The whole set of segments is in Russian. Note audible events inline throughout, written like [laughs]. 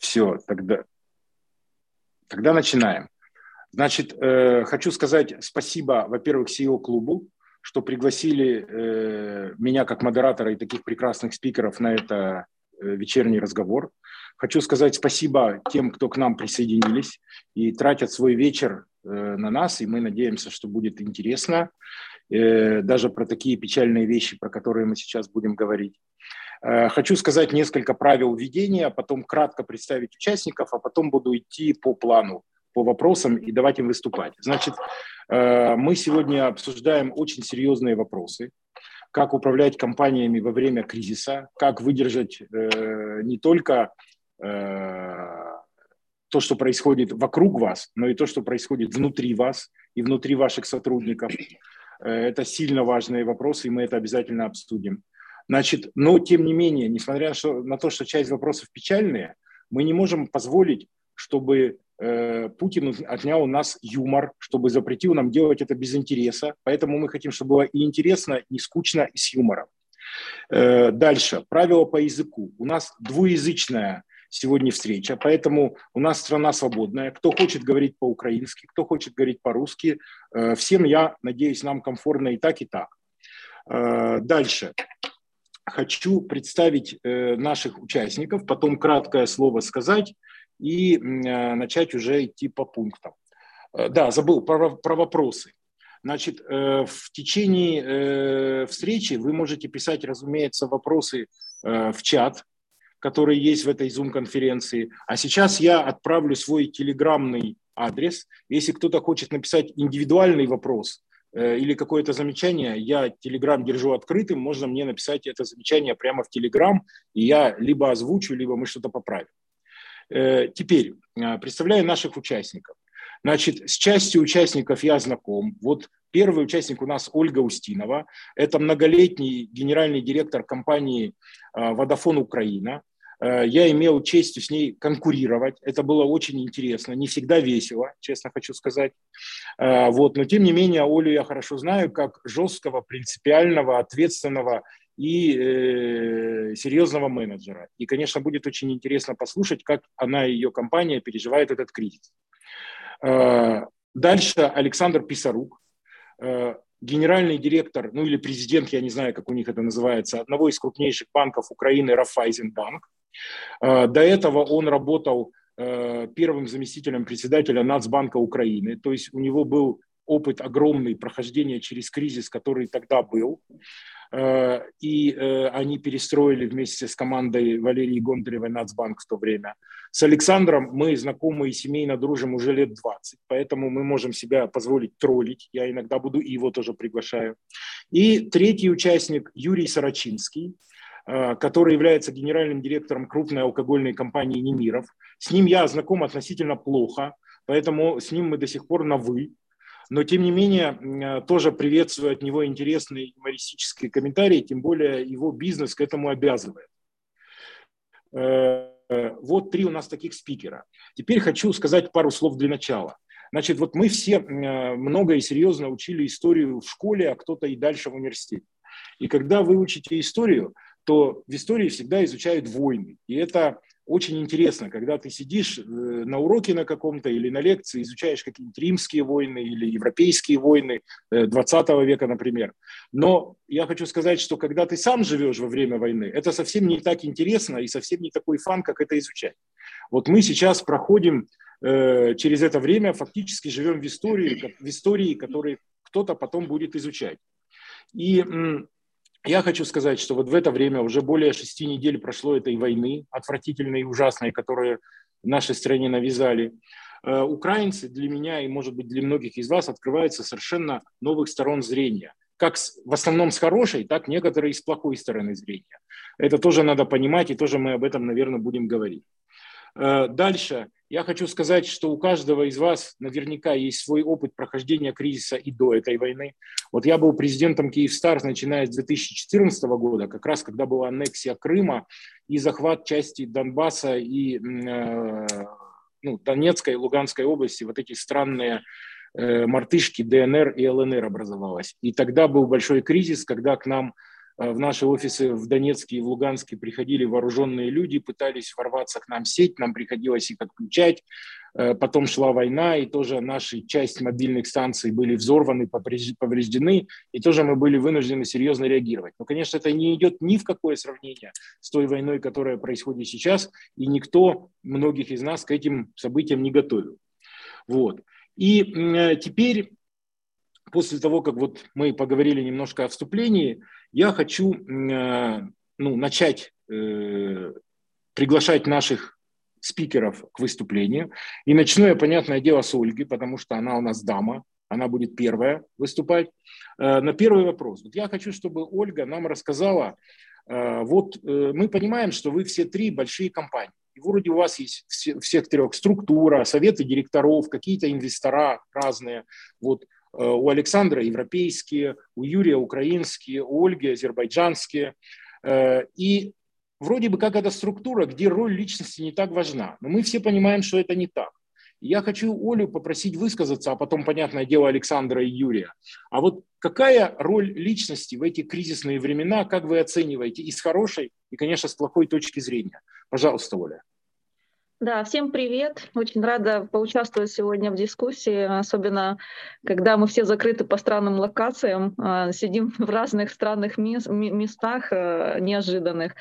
Все, тогда, тогда начинаем. Значит, э, хочу сказать спасибо, во-первых, CEO-клубу, что пригласили э, меня как модератора и таких прекрасных спикеров на это э, вечерний разговор. Хочу сказать спасибо тем, кто к нам присоединились и тратят свой вечер э, на нас, и мы надеемся, что будет интересно, э, даже про такие печальные вещи, про которые мы сейчас будем говорить. Э, хочу сказать несколько правил ведения, а потом кратко представить участников, а потом буду идти по плану по вопросам и давать им выступать. Значит, э, мы сегодня обсуждаем очень серьезные вопросы. Как управлять компаниями во время кризиса, как выдержать э, не только то, что происходит вокруг вас, но и то, что происходит внутри вас и внутри ваших сотрудников. Это сильно важные вопросы, и мы это обязательно обсудим. Значит, но тем не менее, несмотря на то, что часть вопросов печальные, мы не можем позволить, чтобы Э, Путин отнял у нас юмор, чтобы запретил нам делать это без интереса. Поэтому мы хотим, чтобы было и интересно, и скучно, и с юмором. Э, дальше. Правила по языку. У нас двуязычная сегодня встреча, поэтому у нас страна свободная. Кто хочет говорить по-украински, кто хочет говорить по-русски. Э, всем, я надеюсь, нам комфортно и так, и так. Дальше. Хочу представить наших участников, потом краткое слово сказать – и э, начать уже идти по пунктам. Э, да, забыл про, про вопросы. Значит, э, в течение встречи вы можете писать, разумеется, вопросы в чат, который есть в этой Zoom-конференции. А сейчас я отправлю свой телеграммный адрес. Если кто-то хочет написать индивидуальный вопрос или какое-то замечание, я телеграм держу открытым, можно мне написать это замечание прямо в телеграм, и я либо озвучу, либо мы что-то поправим. Э, теперь, э, представляю наших участников. Значит, с частью участников я знаком. Вот первый участник у нас Ольга Устинова. Это многолетний генеральный директор компании «Водофон Украина». Э, я имел честь с ней конкурировать. Это было очень интересно, не всегда весело, честно хочу сказать. Вот. Но тем не менее, Олю я хорошо знаю как жесткого, принципиального, ответственного и э, серьезного менеджера. И, конечно, будет очень интересно послушать, как она и ее компания переживает этот кризис. Э, дальше Александр Писарук, э, генеральный директор, ну или президент, я не знаю, как у них это называется, одного из крупнейших банков Украины, Рафайзенбанк. Э, до этого он работал э, первым заместителем председателя Нацбанка Украины, то есть у него был опыт огромный прохождения через кризис, который тогда был. Э, и они перестроили вместе с командой Валерии Гондаревой Нацбанк в то время. С Александром мы знакомы и семейно дружим уже лет 20, поэтому мы можем себя позволить троллить. Я иногда буду и его тоже приглашаю. И третий участник Юрий Сорочинский, э, который является генеральным директором крупной алкогольной компании «Немиров». С ним я знаком относительно плохо, поэтому с ним мы до сих пор на «вы» но тем не менее э, тоже приветствую от него интересные юмористические комментарии, тем более его бизнес к этому обязывает. Э, вот три у нас таких спикера. Теперь хочу сказать пару слов для начала. Значит, вот мы все э, много и серьезно учили историю в школе, а кто-то и дальше в университете. И когда вы учите историю, то в истории всегда изучают войны. И это очень интересно, когда ты сидишь э, на уроке на каком-то или на лекции, изучаешь какие-нибудь римские войны или европейские войны 20 э, века, например. Но я хочу сказать, что когда ты сам живешь во время войны, это совсем не так интересно и совсем не такой фан, как это изучать. Вот мы сейчас проходим э, через это время, фактически живем в истории, в истории, которую кто-то потом будет изучать. И я хочу сказать, что вот в это время уже более шести недель прошло этой войны, отвратительной и ужасной, которую нашей стране навязали. Э, украинцы для меня и, может быть, для многих из вас открываются совершенно новых сторон зрения. Как с, в основном с хорошей, так некоторые с плохой стороны зрения. Это тоже надо понимать, и тоже мы об этом, наверное, будем говорить. Э, дальше я хочу сказать, что у каждого из вас наверняка есть свой опыт прохождения кризиса и до этой войны. Вот я был президентом Киевстар, начиная с 2014 года, как раз когда была аннексия Крыма и захват части Донбасса и э, ну, Донецкой и Луганской области, вот эти странные э, мартышки ДНР и ЛНР образовалась. И тогда был большой кризис, когда к нам в наши офисы в Донецке и в Луганске приходили вооруженные люди, пытались ворваться к нам в сеть, нам приходилось их отключать. Э, потом шла война, и тоже наши часть мобильных станций были взорваны, повреждены, и тоже мы были вынуждены серьезно реагировать. Но, конечно, это не идет ни в какое сравнение с той войной, которая происходит сейчас, и никто, многих из нас, к этим событиям не готовил. Вот. И э, теперь, после того, как вот мы поговорили немножко о вступлении, я хочу э, ну, начать приглашать наших спикеров к выступлению. И начну я, понятное дело, с Ольги, потому что она у нас дама, она будет первая выступать. Э, на первый вопрос. Вот я хочу, чтобы Ольга нам рассказала, э, вот э, мы понимаем, что вы все три большие компании. И вроде у вас есть все, всех трех структура, советы директоров, какие-то инвестора разные. Вот у Александра европейские, у Юрия украинские, у Ольги азербайджанские. И вроде бы как это структура, где роль личности не так важна. Но мы все понимаем, что это не так. Я хочу Олю попросить высказаться, а потом, понятное дело, Александра и Юрия. А вот какая роль личности в эти кризисные времена, как вы оцениваете и с хорошей, и, конечно, с плохой точки зрения? Пожалуйста, Оля. Да, всем привет. Очень рада поучаствовать сегодня в дискуссии, особенно когда мы все закрыты по странным локациям, а, сидим [laughs] в разных странных местах э, неожиданных.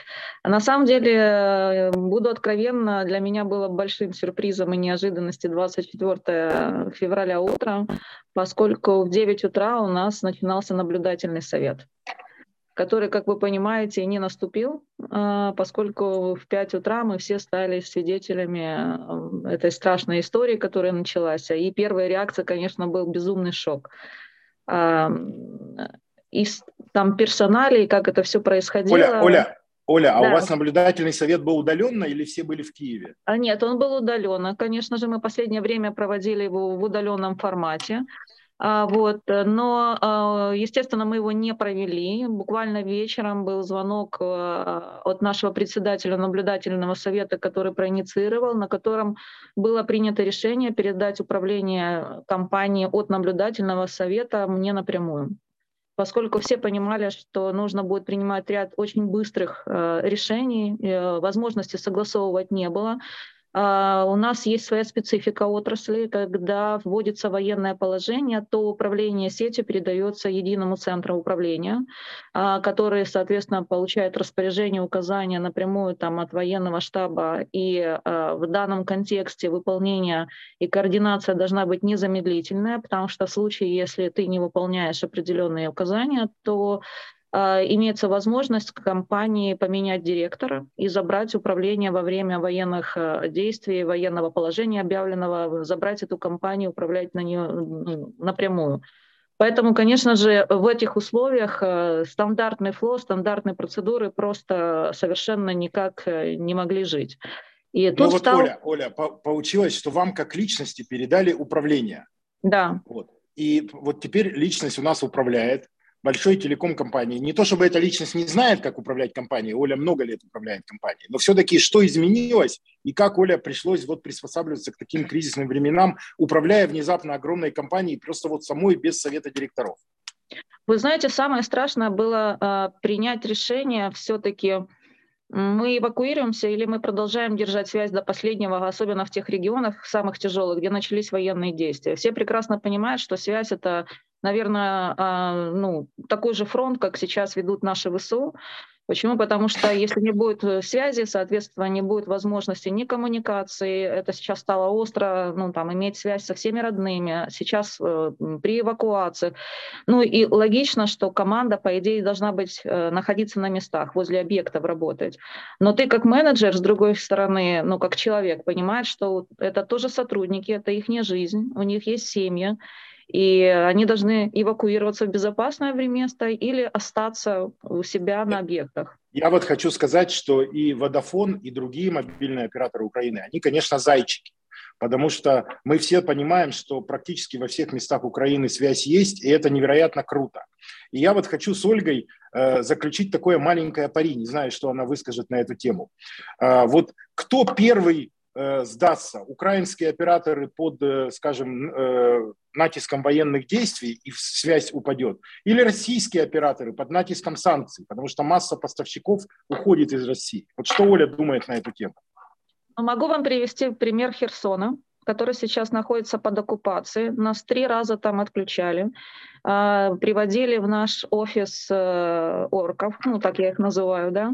На самом деле, э, буду откровенна, для меня было большим сюрпризом и неожиданностью 24 февраля утром, поскольку в 9 утра у нас начинался наблюдательный совет который, как вы понимаете, не наступил, а, поскольку в 5 утра мы все стали свидетелями э, этой страшной истории, которая началась. И первая реакция, конечно, был безумный шок. А, и там персоналей, как это все происходило. Оля, Оля, Оля, а да. у вас наблюдательный совет был удаленно или все были в Киеве? А нет, он был удаленно. Конечно же, мы последнее время проводили его в удаленном формате. А, вот. Э, но, а, естественно, мы его не провели. Буквально вечером был звонок э, от нашего председателя наблюдательного совета, который проинициировал, на котором было принято решение передать управление компанией от наблюдательного совета мне напрямую поскольку все понимали, что нужно будет принимать ряд очень быстрых э, решений, возможности согласовывать не было. А, у нас есть своя специфика отрасли. Когда вводится военное положение, то управление сетью передается единому центру управления, а, который, соответственно, получает распоряжение, указания напрямую там, от военного штаба. И а, в данном контексте выполнение и координация должна быть незамедлительная, потому что в случае, если ты не выполняешь определенные указания, то имеется возможность компании поменять директора и забрать управление во время военных а, действий, военного положения объявленного, забрать эту компанию, управлять на нее ну, напрямую. Поэтому, конечно же, в этих условиях а, стандартный фло, стандартные процедуры просто совершенно никак э, не могли жить. И тут ну вот, стал... Оля, Оля, получилось, что вам как личности передали управление. Да. Вот. И вот теперь личность у нас управляет, большой телеком-компании. Не то чтобы эта личность не знает, как управлять компанией, Оля много лет управляет компанией, но все-таки что изменилось и как Оля пришлось вот приспосабливаться к таким кризисным временам, управляя внезапно огромной компанией просто вот самой без совета директоров? Вы знаете, самое страшное было э, принять решение все-таки мы эвакуируемся или мы продолжаем держать связь до последнего, особенно в тех регионах самых тяжелых, где начались военные действия. Все прекрасно понимают, что связь это наверное, а, ну, такой же фронт, как сейчас ведут наши ВСУ. Почему? Потому что если не будет э, связи, соответственно, не будет возможности ни коммуникации. Это сейчас стало остро, ну, там, иметь связь со всеми родными. Сейчас э, при эвакуации. Ну и логично, что команда, по идее, должна быть, э, находиться на местах, возле объектов работать. Но ты как менеджер, с другой стороны, ну, как человек, понимаешь, что это тоже сотрудники, это их не жизнь, у них есть семьи и они должны эвакуироваться в безопасное место или остаться у себя на объектах. Я вот хочу сказать, что и Vodafone, и другие мобильные операторы Украины, они, конечно, зайчики, потому что мы все понимаем, что практически во всех местах Украины связь есть, и это невероятно круто. И я вот хочу с Ольгой э, заключить такое маленькое пари, не знаю, что она выскажет на эту тему. Э, вот кто первый сдастся? Украинские операторы под, э, скажем, э, натиском военных действий и связь упадет? Или российские операторы под натиском санкций? Потому что масса поставщиков уходит из России. Вот что Оля думает на эту тему? Могу вам привести пример Херсона который сейчас находится под оккупацией. Нас три раза там отключали. А, приводили в наш офис э, орков, ну так я их называю, да.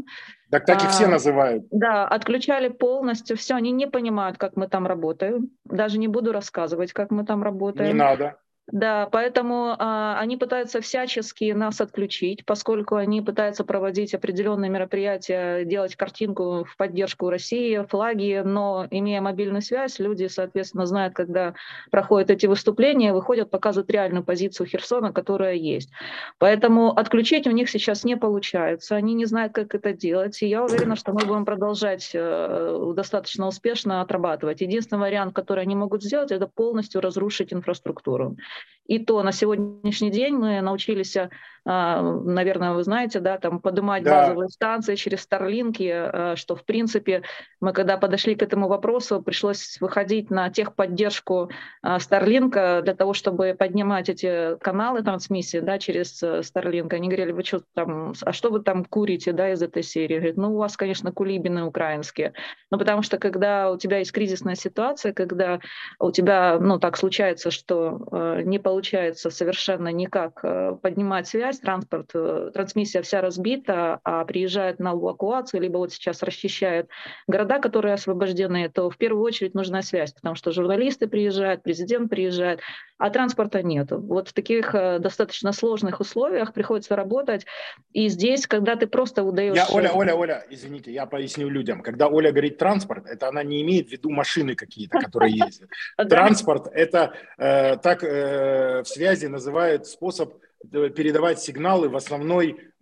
Так так и все а, называют. Да, отключали полностью все, они не понимают, как мы там работаем. Даже не буду рассказывать, как мы там работаем. Не надо. Да, поэтому а, они пытаются всячески нас отключить, поскольку они пытаются проводить определенные мероприятия, делать картинку в поддержку России, флаги, но имея мобильную связь, люди, соответственно, знают, когда проходят эти выступления, выходят, показывают реальную позицию Херсона, которая есть. Поэтому отключить у них сейчас не получается, они не знают, как это делать, и я уверена, что мы будем продолжать э, достаточно успешно отрабатывать. Единственный вариант, который они могут сделать, это полностью разрушить инфраструктуру. И то на сегодняшний день мы научились а, наверное, вы знаете, да, там поднимать да. базовые станции через Старлинки, а, что, в принципе, мы когда подошли к этому вопросу, пришлось выходить на техподдержку Старлинка для того, чтобы поднимать эти каналы трансмиссии, да, через Старлинк. Они говорили, вы что там, а что вы там курите, да, из этой серии? Говорит, ну, у вас, конечно, кулибины украинские. Ну, потому что, когда у тебя есть кризисная ситуация, когда у тебя, ну, так случается, что не получается совершенно никак поднимать связь, связь, транспорт, э, трансмиссия вся разбита, а приезжают на эвакуацию, либо вот сейчас расчищают города, которые освобождены, то в первую очередь нужна связь, потому что журналисты приезжают, президент приезжает, а транспорта нет. Вот в таких э, достаточно сложных условиях приходится работать. И здесь, когда ты просто удаешь... Я, Оля, Оля, Оля, извините, я поясню людям. Когда Оля говорит транспорт, это она не имеет в виду машины какие-то, которые ездят. [laughs] Транспорт – это э, так в связи называют способ передавать сигналы в основной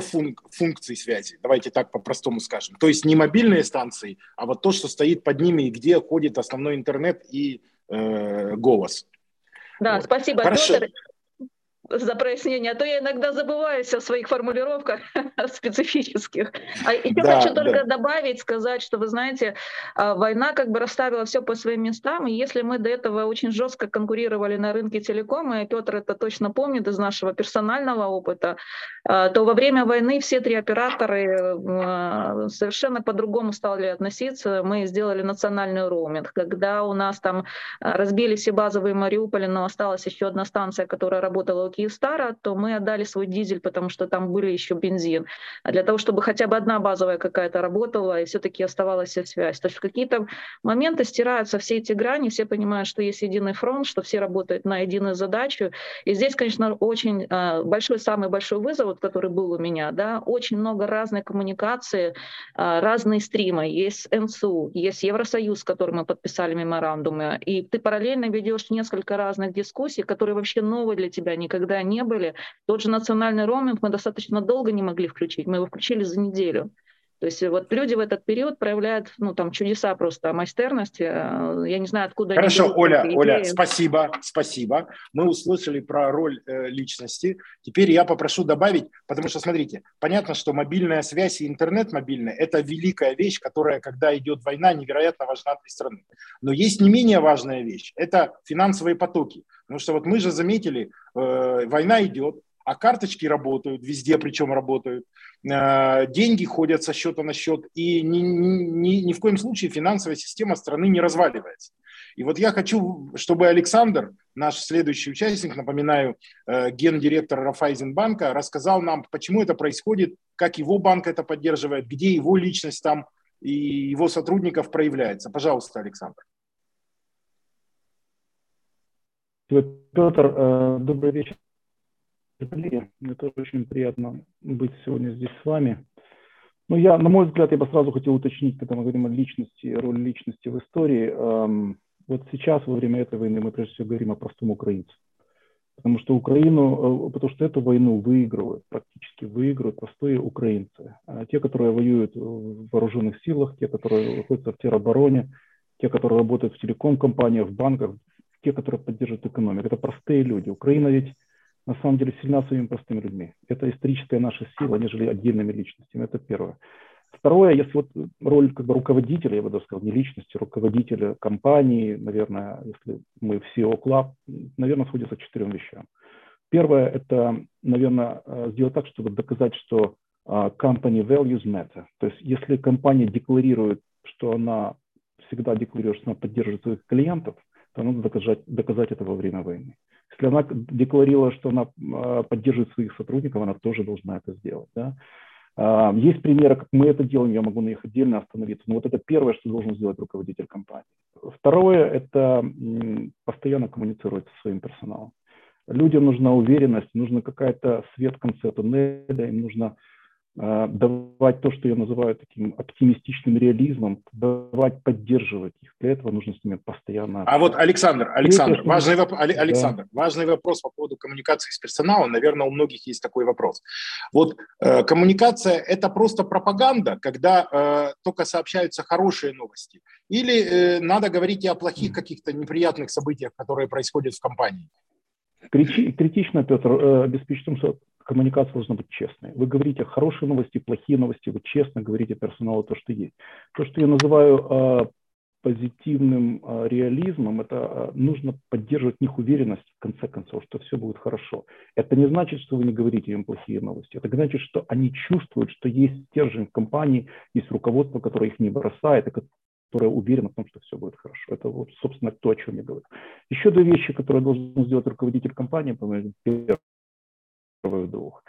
функ функции связи. Давайте так по-простому скажем. То есть не мобильные станции, а вот то, что стоит под ними и где ходит основной интернет и э, голос. Да, вот. спасибо, Хорошо. Петр за прояснение, а то я иногда забываюсь о своих формулировках [laughs] специфических. А еще да, хочу да. только добавить, сказать, что вы знаете, а, война как бы расставила все по своим местам, и если мы до этого очень жестко конкурировали на рынке телекома, и Петр это точно помнит из нашего персонального опыта, а, то во время войны все три операторы а, совершенно по-другому стали относиться. Мы сделали национальный роуминг, когда у нас там разбили все базовые Мариуполи, но осталась еще одна станция, которая работала у Киевстара, то мы отдали свой дизель, потому что там были еще бензин. А для того, чтобы хотя бы одна базовая какая-то работала, и все-таки оставалась связь. То есть в какие-то моменты стираются все эти грани, все понимают, что есть единый фронт, что все работают на единую задачу. И здесь, конечно, очень а, большой, самый большой вызов, который был у меня, да, очень много разной коммуникации, а, разные стримы. Есть НСУ, есть Евросоюз, с которым мы подписали меморандумы, и ты параллельно ведешь несколько разных дискуссий, которые вообще новые для тебя никогда никогда не были. Тот же национальный роуминг мы достаточно долго не могли включить, мы его включили за неделю. То есть вот люди в этот период проявляют ну, там, чудеса просто майстерности. Э, я не знаю, откуда Хорошо, Оля, Оля, спасибо, спасибо. Мы услышали про роль э, личности. Теперь я попрошу добавить, потому что, смотрите, понятно, что мобильная связь и интернет мобильный – это великая вещь, которая, когда идет война, невероятно важна для страны. Но есть не менее важная вещь – это финансовые потоки. Потому что вот мы же заметили, э, война идет, а карточки работают, везде причем работают, э, деньги ходят со счета на счет, и ни, ни, ни в коем случае финансовая система страны не разваливается. И вот я хочу, чтобы Александр, наш следующий участник, напоминаю, э, гендиректор Рафайзенбанка, рассказал нам, почему это происходит, как его банк это поддерживает, где его личность там и его сотрудников проявляется. Пожалуйста, Александр. Петр, э, добрый вечер коллеги. Тоже очень приятно быть сегодня здесь с вами. Ну, я, на мой взгляд, я бы сразу хотел уточнить, когда мы говорим о личности, роли личности в истории. Эм, вот сейчас, во время этой войны, мы прежде всего говорим о простом украинце. Потому что Украину, э, потому что эту войну выигрывают, практически выигрывают простые украинцы. А те, которые воюют в вооруженных силах, те, которые находятся в теробороне, те, которые работают в телеком-компаниях, в банках, те, которые поддерживают экономику. Это простые люди. Украина ведь на самом деле сильна своими простыми людьми. Это историческая наша сила, нежели отдельными личностями. Это первое. Второе, если вот роль как бы руководителя, я бы даже сказал, не личности, руководителя компании, наверное, если мы в SEO Club, наверное, сходится к четырем вещам. Первое – это, наверное, э, сделать так, чтобы доказать, что а, company values matter. То есть если компания декларирует, что она всегда декларирует, что она поддерживает своих клиентов, то надо доказать, доказать это во время войны. Если она декларировала, что она а, поддерживает своих сотрудников, она тоже должна это сделать. Да? А, есть примеры, как мы это делаем, я могу на них отдельно остановиться, но вот это первое, что должен сделать руководитель компании. Второе – это постоянно коммуницировать со своим персоналом. Людям нужна уверенность, нужна какая-то свет в конце туннеля, им нужно давать то, что я называю таким оптимистичным реализмом, давать, поддерживать их. Для этого нужно с ними постоянно... А вот, Александр, Александр, Третье, важный, воп... Александр да. важный вопрос по поводу коммуникации с персоналом. Наверное, у многих есть такой вопрос. Вот э, коммуникация – это просто пропаганда, когда э, только сообщаются хорошие новости? Или э, надо говорить и о плохих каких-то неприятных событиях, которые происходят в компании? Критично, Петр, э, обеспечить том, что коммуникация должна быть честной. Вы говорите хорошие новости, плохие новости, вы честно говорите персоналу то, что есть. То, что я называю э, позитивным э, реализмом, это э, нужно поддерживать в них уверенность, в конце концов, что все будет хорошо. Это не значит, что вы не говорите им плохие новости. Это значит, что они чувствуют, что есть стержень в компании, есть руководство, которое их не бросает, и которое уверено в том, что все будет хорошо. Это, вот, собственно, то, о чем я говорю. Еще две вещи, которые должен сделать руководитель компании. По-моему, первых двух.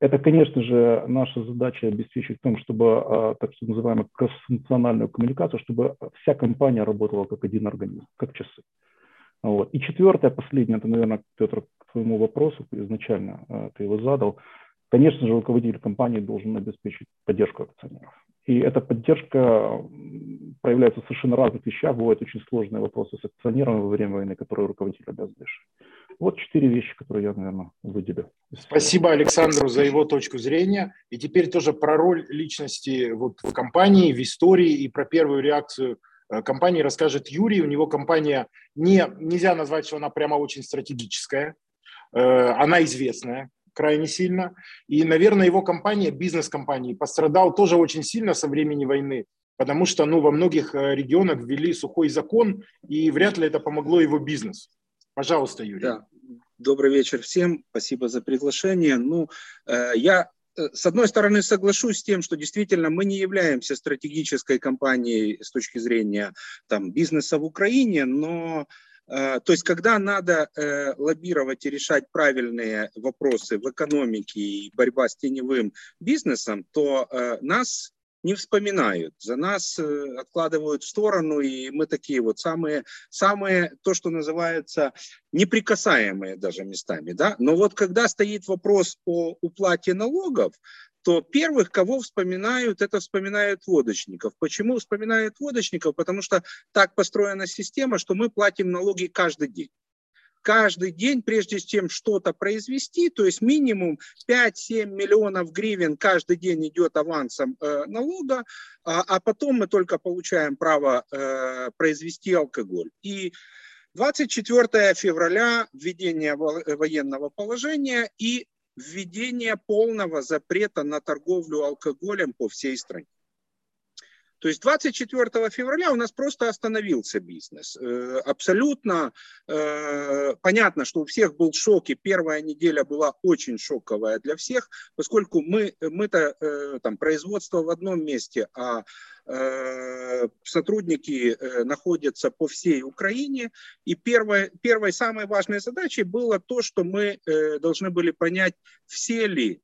Это, конечно же, наша задача обеспечить в том, чтобы а, так называемую кроссфункциональную коммуникацию, чтобы вся компания работала как один организм, как часы. Вот. И четвертое, последнее, это, наверное, Петр, к твоему вопросу, изначально а, ты его задал. Конечно же, руководитель компании должен обеспечить поддержку акционеров. И эта поддержка проявляется в совершенно разных вещах. Бывают очень сложные вопросы с акционерами во время войны, которые руководитель обязан решить. Вот четыре вещи, которые я, наверное, выделю. Спасибо Александру за его точку зрения. И теперь тоже про роль личности вот в компании, в истории и про первую реакцию э, компании расскажет Юрий. У него компания не, нельзя назвать, что она прямо очень стратегическая. Э, она известная крайне сильно. И, наверное, его компания, бизнес-компания, пострадал тоже очень сильно со времени войны, потому что ну, во многих э, регионах ввели сухой закон, и вряд ли это помогло его бизнесу. Пожалуйста, Юрий. Да. Добрый вечер всем. Спасибо за приглашение. Ну, э, я э, с одной стороны, соглашусь с тем, что действительно мы не являемся стратегической компанией с точки зрения там, бизнеса в Украине, но то есть, когда надо лоббировать и решать правильные вопросы в экономике и борьба с теневым бизнесом, то нас не вспоминают, за нас э, откладывают в сторону, и мы такие вот самые, самые то, что называется, неприкасаемые даже местами. Да? Но вот когда стоит вопрос о уплате налогов, то первых, кого вспоминают, это вспоминают водочников. Почему вспоминают водочников? Потому что так построена система, что мы платим налоги каждый день каждый день, прежде чем что-то произвести, то есть минимум 5-7 миллионов гривен каждый день идет авансом э, налога, а, а потом мы только получаем право э, произвести алкоголь. И 24 февраля введение военного положения и введение полного запрета на торговлю алкоголем по всей стране. То есть 24 февраля у нас просто остановился бизнес. Э, абсолютно э, понятно, что у всех был шок, и первая неделя была очень шоковая для всех, поскольку мы, мы-то э, там производство в одном месте, а сотрудники находятся по всей Украине. И первой, первой самой важной задачей было то, что мы должны были понять, все ли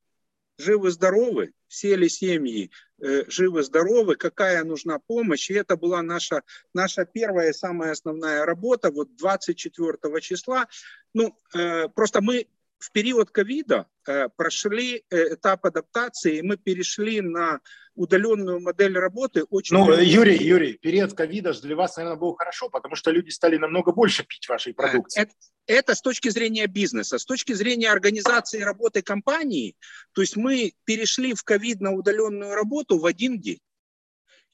живы-здоровы, все ли семьи э, живы-здоровы, какая нужна помощь. И это была наша, наша первая и самая основная работа вот 24 числа. Ну, э, просто мы в период ковида э, прошли э, этап адаптации, и мы перешли на удаленную модель работы. Очень ну, Юрий, Юрий, период ковида для вас, наверное, был хорошо, потому что люди стали намного больше пить вашей э, продукции. Это, это с точки зрения бизнеса. С точки зрения организации работы компании, то есть мы перешли в ковид на удаленную работу в один день.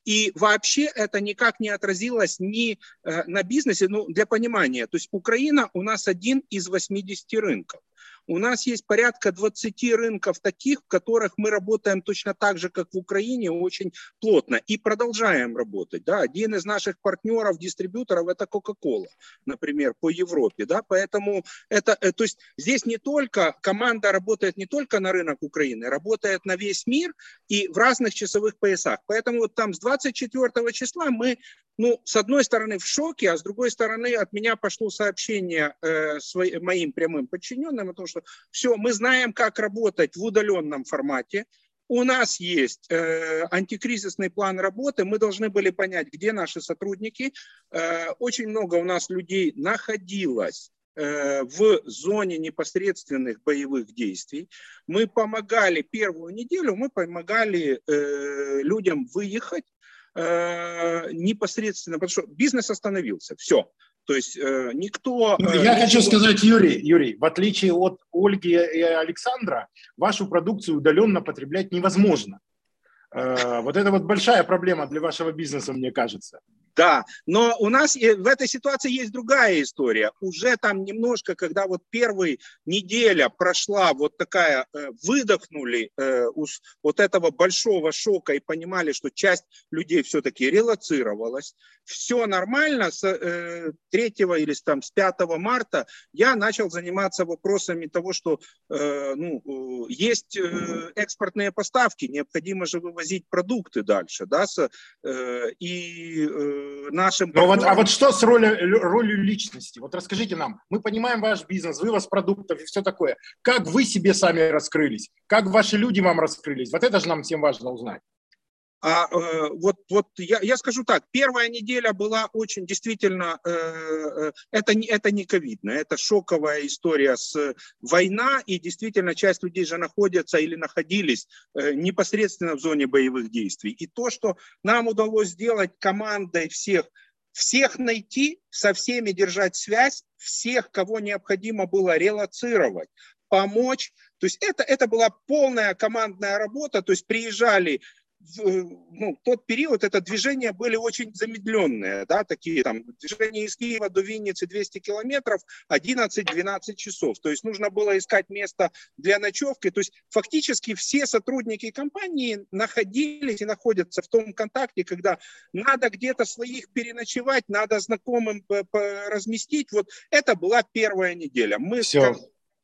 И вообще это никак не отразилось ни на бизнесе, ну, для понимания. То есть Украина у нас один из 80 рынков. У нас есть порядка 20 рынков таких, в которых мы работаем точно так же, как в Украине, очень плотно и продолжаем работать. Да. Один из наших партнеров, дистрибьюторов, это Coca-Cola, например, по Европе. Да. Поэтому это, э, то есть здесь не только, команда работает не только на рынок Украины, работает на весь мир и в разных часовых поясах. Поэтому вот там с 24 числа мы ну, с одной стороны в шоке, а с другой стороны от меня пошло сообщение э, своим, моим прямым подчиненным о том, что все, мы знаем, как работать в удаленном формате, у нас есть э, антикризисный план работы, мы должны были понять, где наши сотрудники. Э, очень много у нас людей находилось э, в зоне непосредственных боевых действий. Мы помогали первую неделю, мы помогали э, людям выехать э, непосредственно, потому что бизнес остановился, все. То есть э, никто... Ну, э, я хочу сказать, Юрий, Юрий, в отличие от Ольги и Александра, вашу продукцию удаленно потреблять невозможно. Э, вот это вот большая проблема для вашего бизнеса, мне кажется. Да, но у нас в этой ситуации есть другая история. Уже там немножко, когда вот первая неделя прошла вот такая, э, выдохнули э, вот этого большого шока и понимали, что часть людей все-таки релацировалась, все нормально, с 3 или там, с 5 марта я начал заниматься вопросами того, что ну, есть экспортные поставки, необходимо же вывозить возить продукты дальше, да, э, и э, нашим... Но вот, а вот что с ролью, ролью личности? Вот расскажите нам, мы понимаем ваш бизнес, вывоз продуктов и все такое. Как вы себе сами раскрылись? Как ваши люди вам раскрылись? Вот это же нам всем важно узнать. А э, вот, вот я, я скажу так, первая неделя была очень действительно, э, э это, это не ковидная, это шоковая история с война, и действительно часть людей же находятся или находились э, непосредственно в зоне боевых действий. И то, что нам удалось сделать командой всех, всех найти, со всеми держать связь, всех, кого необходимо было релацировать, помочь. То есть это, это была полная командная работа, то есть приезжали ну, тот период это движения были очень замедленные, да, такие там движения из Киева до Винницы 200 километров, 11-12 часов. То есть нужно было искать место для ночевки. То есть фактически все сотрудники компании находились и находятся в том контакте, когда надо где-то своих переночевать, надо знакомым разместить. Вот это была первая неделя. Мы Все,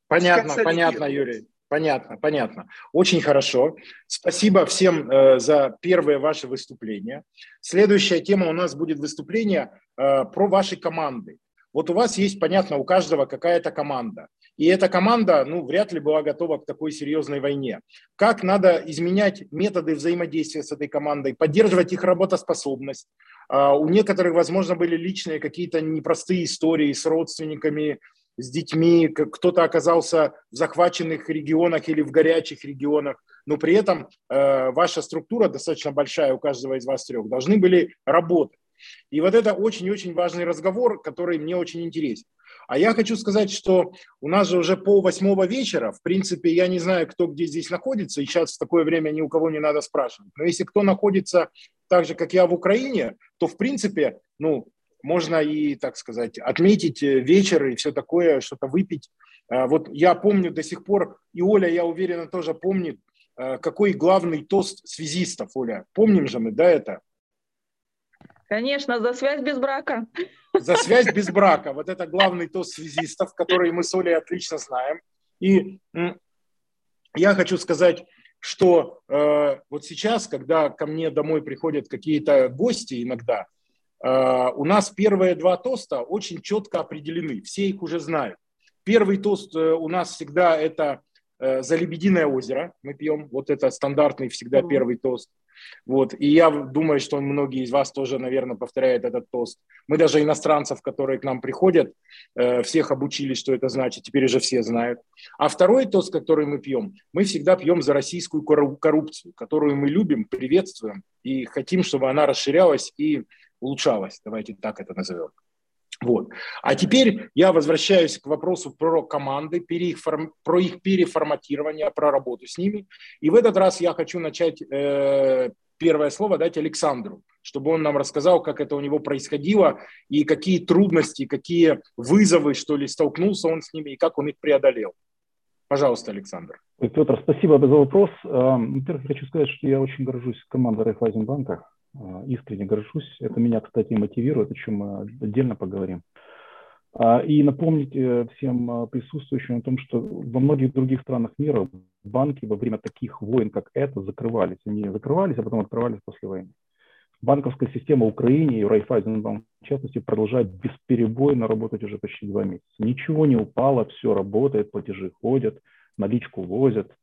понятно, понятно, Юрий. Понятно, понятно. Очень хорошо. Спасибо всем э, за первое ваше выступление. Следующая тема у нас будет выступление э, про ваши команды. Вот у вас есть, понятно, у каждого какая-то команда. И эта команда, ну, вряд ли была готова к такой серьезной войне. Как надо изменять методы взаимодействия с этой командой, поддерживать их работоспособность. Э, у некоторых, возможно, были личные какие-то непростые истории с родственниками, с детьми, кто-то оказался в захваченных регионах или в горячих регионах, но при этом э, ваша структура достаточно большая, у каждого из вас трех, должны были работать. И вот это очень-очень важный разговор, который мне очень интересен. А я хочу сказать, что у нас же уже пол восьмого вечера, в принципе, я не знаю, кто где здесь находится, и сейчас в такое время ни у кого не надо спрашивать. Но если кто находится так же, как я в Украине, то, в принципе, ну, можно и, так сказать, отметить э, вечер и все такое, что-то выпить. А, вот я помню до сих пор, и Оля, я уверена, тоже помнит, а, какой главный тост связистов, Оля. Помним же мы, да, это? Конечно, за связь без брака. За связь без брака. Вот это главный тост связистов, который мы с Олей отлично знаем. И я хочу сказать, что э, вот сейчас, когда ко мне домой приходят какие-то гости иногда, у нас первые два тоста очень четко определены, все их уже знают. Первый тост э, у нас всегда это э, за Лебединое озеро мы пьем, вот это стандартный всегда первый тост. Вот. И я думаю, что многие из вас тоже, наверное, повторяют этот тост. Мы даже иностранцев, которые к нам приходят, всех обучили, что это значит, теперь уже все знают. А второй тост, который мы пьем, мы всегда пьем за российскую коррупцию, которую мы любим, приветствуем и хотим, чтобы она расширялась и улучшалась, давайте так это назовем. Вот. А теперь я возвращаюсь к вопросу про команды, про их переформатирование, про работу с ними. И в этот раз я хочу начать э, первое слово дать Александру, чтобы он нам рассказал, как это у него происходило и какие трудности, какие вызовы, что ли, столкнулся он с ними и как он их преодолел. Пожалуйста, Александр. Петр, спасибо за вопрос. Во-первых, хочу сказать, что я очень горжусь командой Райфайзенбанка. Искренне горжусь. Это меня, кстати, мотивирует, о чем мы отдельно поговорим. А, и напомнить э, всем а, присутствующим о том, что во многих других странах мира банки во время таких войн, как это, закрывались. Они закрывались, а потом открывались после войны. Банковская система Украины и Райфайзенбанк, в частности, продолжает бесперебойно работать уже почти два месяца. Ничего не упало, все работает, платежи ходят, наличку возят, а,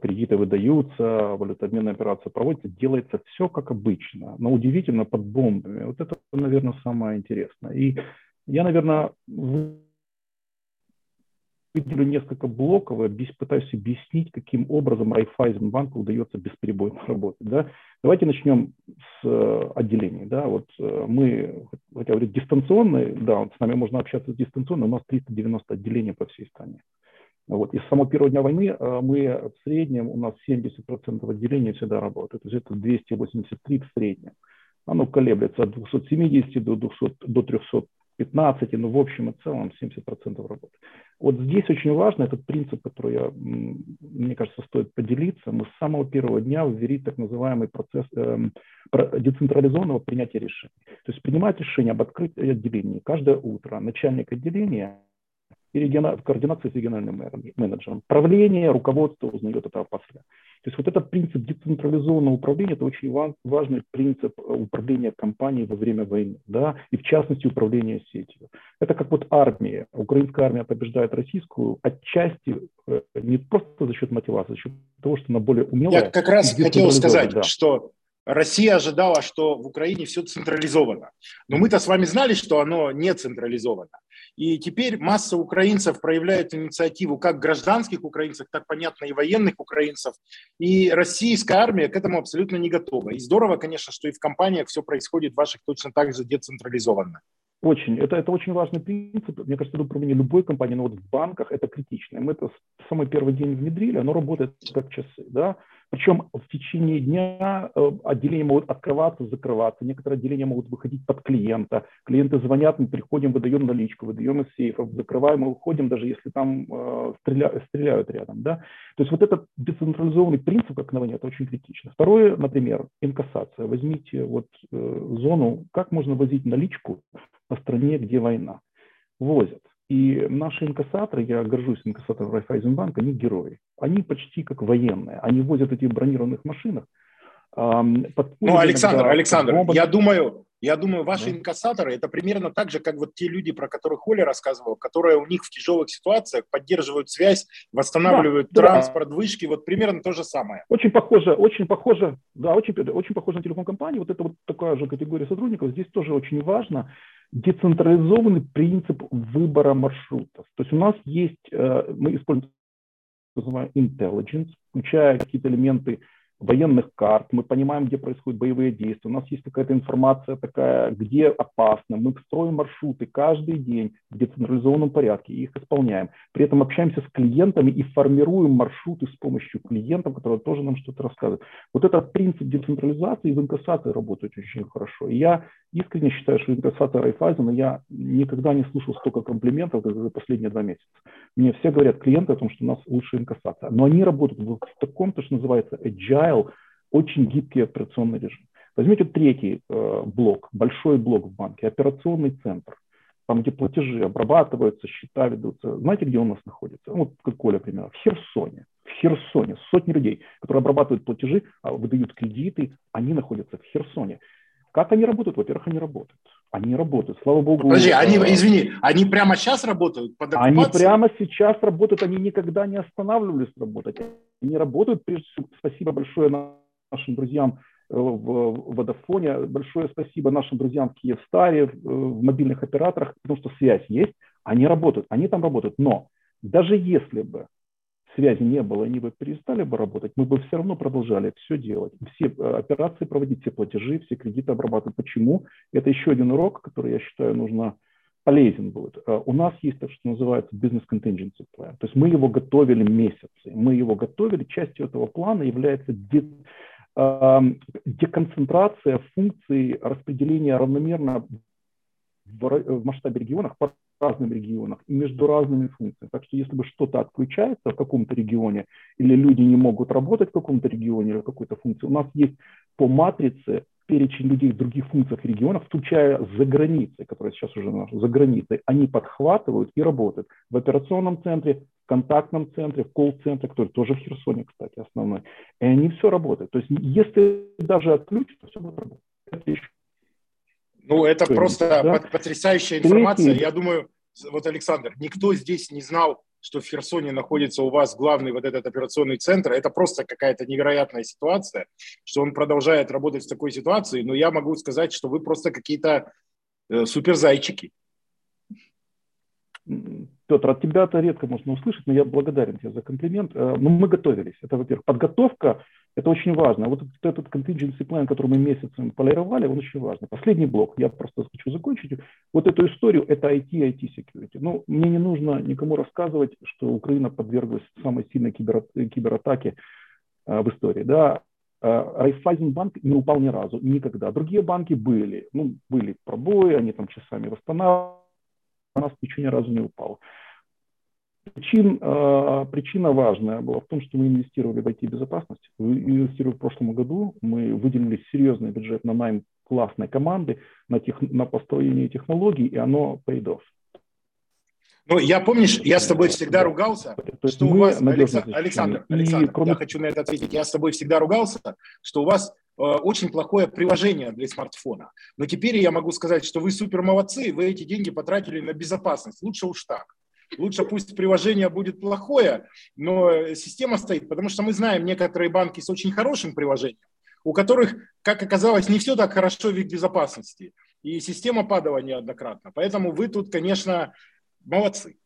кредиты выдаются, валютообменная операция проводится, делается все как обычно, но удивительно под бомбами. Вот это, наверное, самое интересное. И я, наверное, выделю несколько блоков и пытаюсь объяснить, каким образом Райфайзенбанку удается бесперебойно работать. Да? Давайте начнем с э, отделений. Да? Вот э, мы, хотя говорить дистанционные, да, вот с нами можно общаться дистанционно, у нас 390 отделений по всей стране. Вот. И с самого первого дня войны э, мы в среднем, у нас 70% отделений всегда работают. То есть это 283 в среднем. Оно колеблется от 270 до, 200, до 300 15, но в общем и целом 70% работы. Вот здесь очень важно этот принцип, который, я, мне кажется, стоит поделиться. Мы с самого первого дня ввели так называемый процесс э, децентрализованного принятия решений. То есть принимать решение об открытии отделений каждое утро начальник отделения и региона, в координации с региональным менеджером. Правление, руководство узнает это после. То есть вот этот принцип децентрализованного управления – это очень важный принцип э, управления компанией во время войны, да, и в частности управления сетью. Это как вот армия. Украинская армия побеждает российскую отчасти э, не просто за счет мотивации, а за счет того, что она более умелая. Я как раз хотел сказать, да. что Россия ожидала, что в Украине все централизовано. Но мы-то с вами знали, что оно не централизовано. И теперь масса украинцев проявляет инициативу как гражданских украинцев, так понятно и военных украинцев. И российская армия к этому абсолютно не готова. И здорово, конечно, что и в компаниях все происходит ваших точно так же децентрализованно. Очень. Это, это очень важный принцип. Мне кажется, это управление любой компании, но вот в банках это критично. Мы это в самый первый день внедрили, оно работает как часы. Да? Причем в течение дня э, отделения могут открываться, закрываться. Некоторые отделения могут выходить под клиента. Клиенты звонят, мы приходим, выдаем наличку, выдаем из сейфов, закрываем и уходим, даже если там э, стреля, стреляют рядом. Да? То есть вот этот децентрализованный принцип, как на войне, это очень критично. Второе, например, инкассация. Возьмите вот э, зону, как можно возить наличку по стране, где война. Возят. И наши инкассаторы, я горжусь инкассатором Райфайзенбанка, они герои. Они почти как военные. Они возят эти бронированных машинах. Ну, Александр, Александр, бомбы. я думаю, я думаю, ваши да. инкассаторы это примерно так же, как вот те люди, про которых Оля рассказывал, которые у них в тяжелых ситуациях поддерживают связь, восстанавливают да, транспорт, да. вышки, вот примерно то же самое. Очень похоже, очень похоже, да, очень, очень похоже на телефон компании. Вот это вот такая же категория сотрудников. Здесь тоже очень важно децентрализованный принцип выбора маршрутов. То есть у нас есть, э, мы используем intelligence, включая какие-то элементы военных карт, мы понимаем, где происходят боевые действия, у нас есть какая-то информация такая, где опасно, мы строим маршруты каждый день в децентрализованном порядке и их исполняем. При этом общаемся с клиентами и формируем маршруты с помощью клиентов, которые тоже нам что-то рассказывают. Вот этот принцип децентрализации в инкассации работает очень хорошо. И я искренне считаю, что инкассатор Райфайзена я никогда не слушал столько комплиментов, как за последние два месяца. Мне все говорят клиенты о том, что у нас лучшая инкассация. Но они работают в таком, то, что называется agile, очень гибкий операционный режим. Возьмите третий э, блок, большой блок в банке, операционный центр, там, где платежи обрабатываются, счета ведутся. Знаете, где он у нас находится? Вот как Коля, например, в Херсоне. В Херсоне сотни людей, которые обрабатывают платежи, а выдают кредиты, они находятся в Херсоне. Как они работают? Во-первых, они работают. Они работают, слава богу. Подожди, они, извини, они прямо сейчас работают под Они прямо сейчас работают, они никогда не останавливались работать. Они работают, прежде всего, спасибо большое нашим друзьям э, в Водофоне, большое спасибо нашим друзьям в Киевстаре, в мобильных операторах, потому что связь есть, они работают, они там работают. Но даже если бы связи не было, они бы перестали бы работать, мы бы все равно продолжали все делать, все э, операции проводить, все платежи, все кредиты обрабатывать. Почему? Это еще один урок, который, я считаю, нужно полезен будет. Э, у нас есть так, что называется business contingency plan. То есть мы его готовили месяцы. Мы его готовили. Частью этого плана является эм, деконцентрация функций распределения равномерно в масштабе регионах по разным регионах и между разными функциями. Так что если бы что-то отключается в каком-то регионе или люди не могут работать в каком-то регионе или какой-то функции, у нас есть по матрице перечень людей в других функциях регионов, включая за границей, которые сейчас уже за границей, они подхватывают и работают в операционном центре, в контактном центре, в колл-центре, который тоже в Херсоне, кстати, основной. И они все работают. То есть если даже отключат, все будет работать. Это еще ну, это просто да? потрясающая информация. Я думаю, вот, Александр, никто здесь не знал, что в Херсоне находится у вас главный вот этот операционный центр. Это просто какая-то невероятная ситуация, что он продолжает работать в такой ситуации. Но я могу сказать, что вы просто какие-то э, суперзайчики. Петр, от тебя это редко можно услышать, но я благодарен тебе за комплимент. Э, ну, мы готовились. Это, во-первых, подготовка это очень важно. Вот этот contingency plan, который мы месяцем полировали, он очень важный. Последний блок, я просто хочу закончить. Вот эту историю, это IT, IT security. Ну, мне не нужно никому рассказывать, что Украина подверглась самой сильной кибер, кибератаке э, в истории. Да, Райфайзенбанк не упал ни разу, никогда. Другие банки были, ну, были пробои, они там часами восстанавливали, у нас ничего ни разу не упало. Причин, э, причина важная была в том, что мы инвестировали в IT-безопасность. Инвестировали в прошлом году, мы выделили серьезный бюджет на найм классной команды, на, тех, на построение технологий, и оно paid off. Ну, я помнишь, я с тобой всегда ругался, То что у вас, Александр, Александр, Александр кроме... я хочу на это ответить, я с тобой всегда ругался, что у вас э, очень плохое приложение для смартфона. Но теперь я могу сказать, что вы супер молодцы, вы эти деньги потратили на безопасность. Лучше уж так. Лучше пусть приложение будет плохое, но система стоит, потому что мы знаем некоторые банки с очень хорошим приложением, у которых, как оказалось, не все так хорошо в их безопасности. И система падала неоднократно. Поэтому вы тут, конечно, молодцы.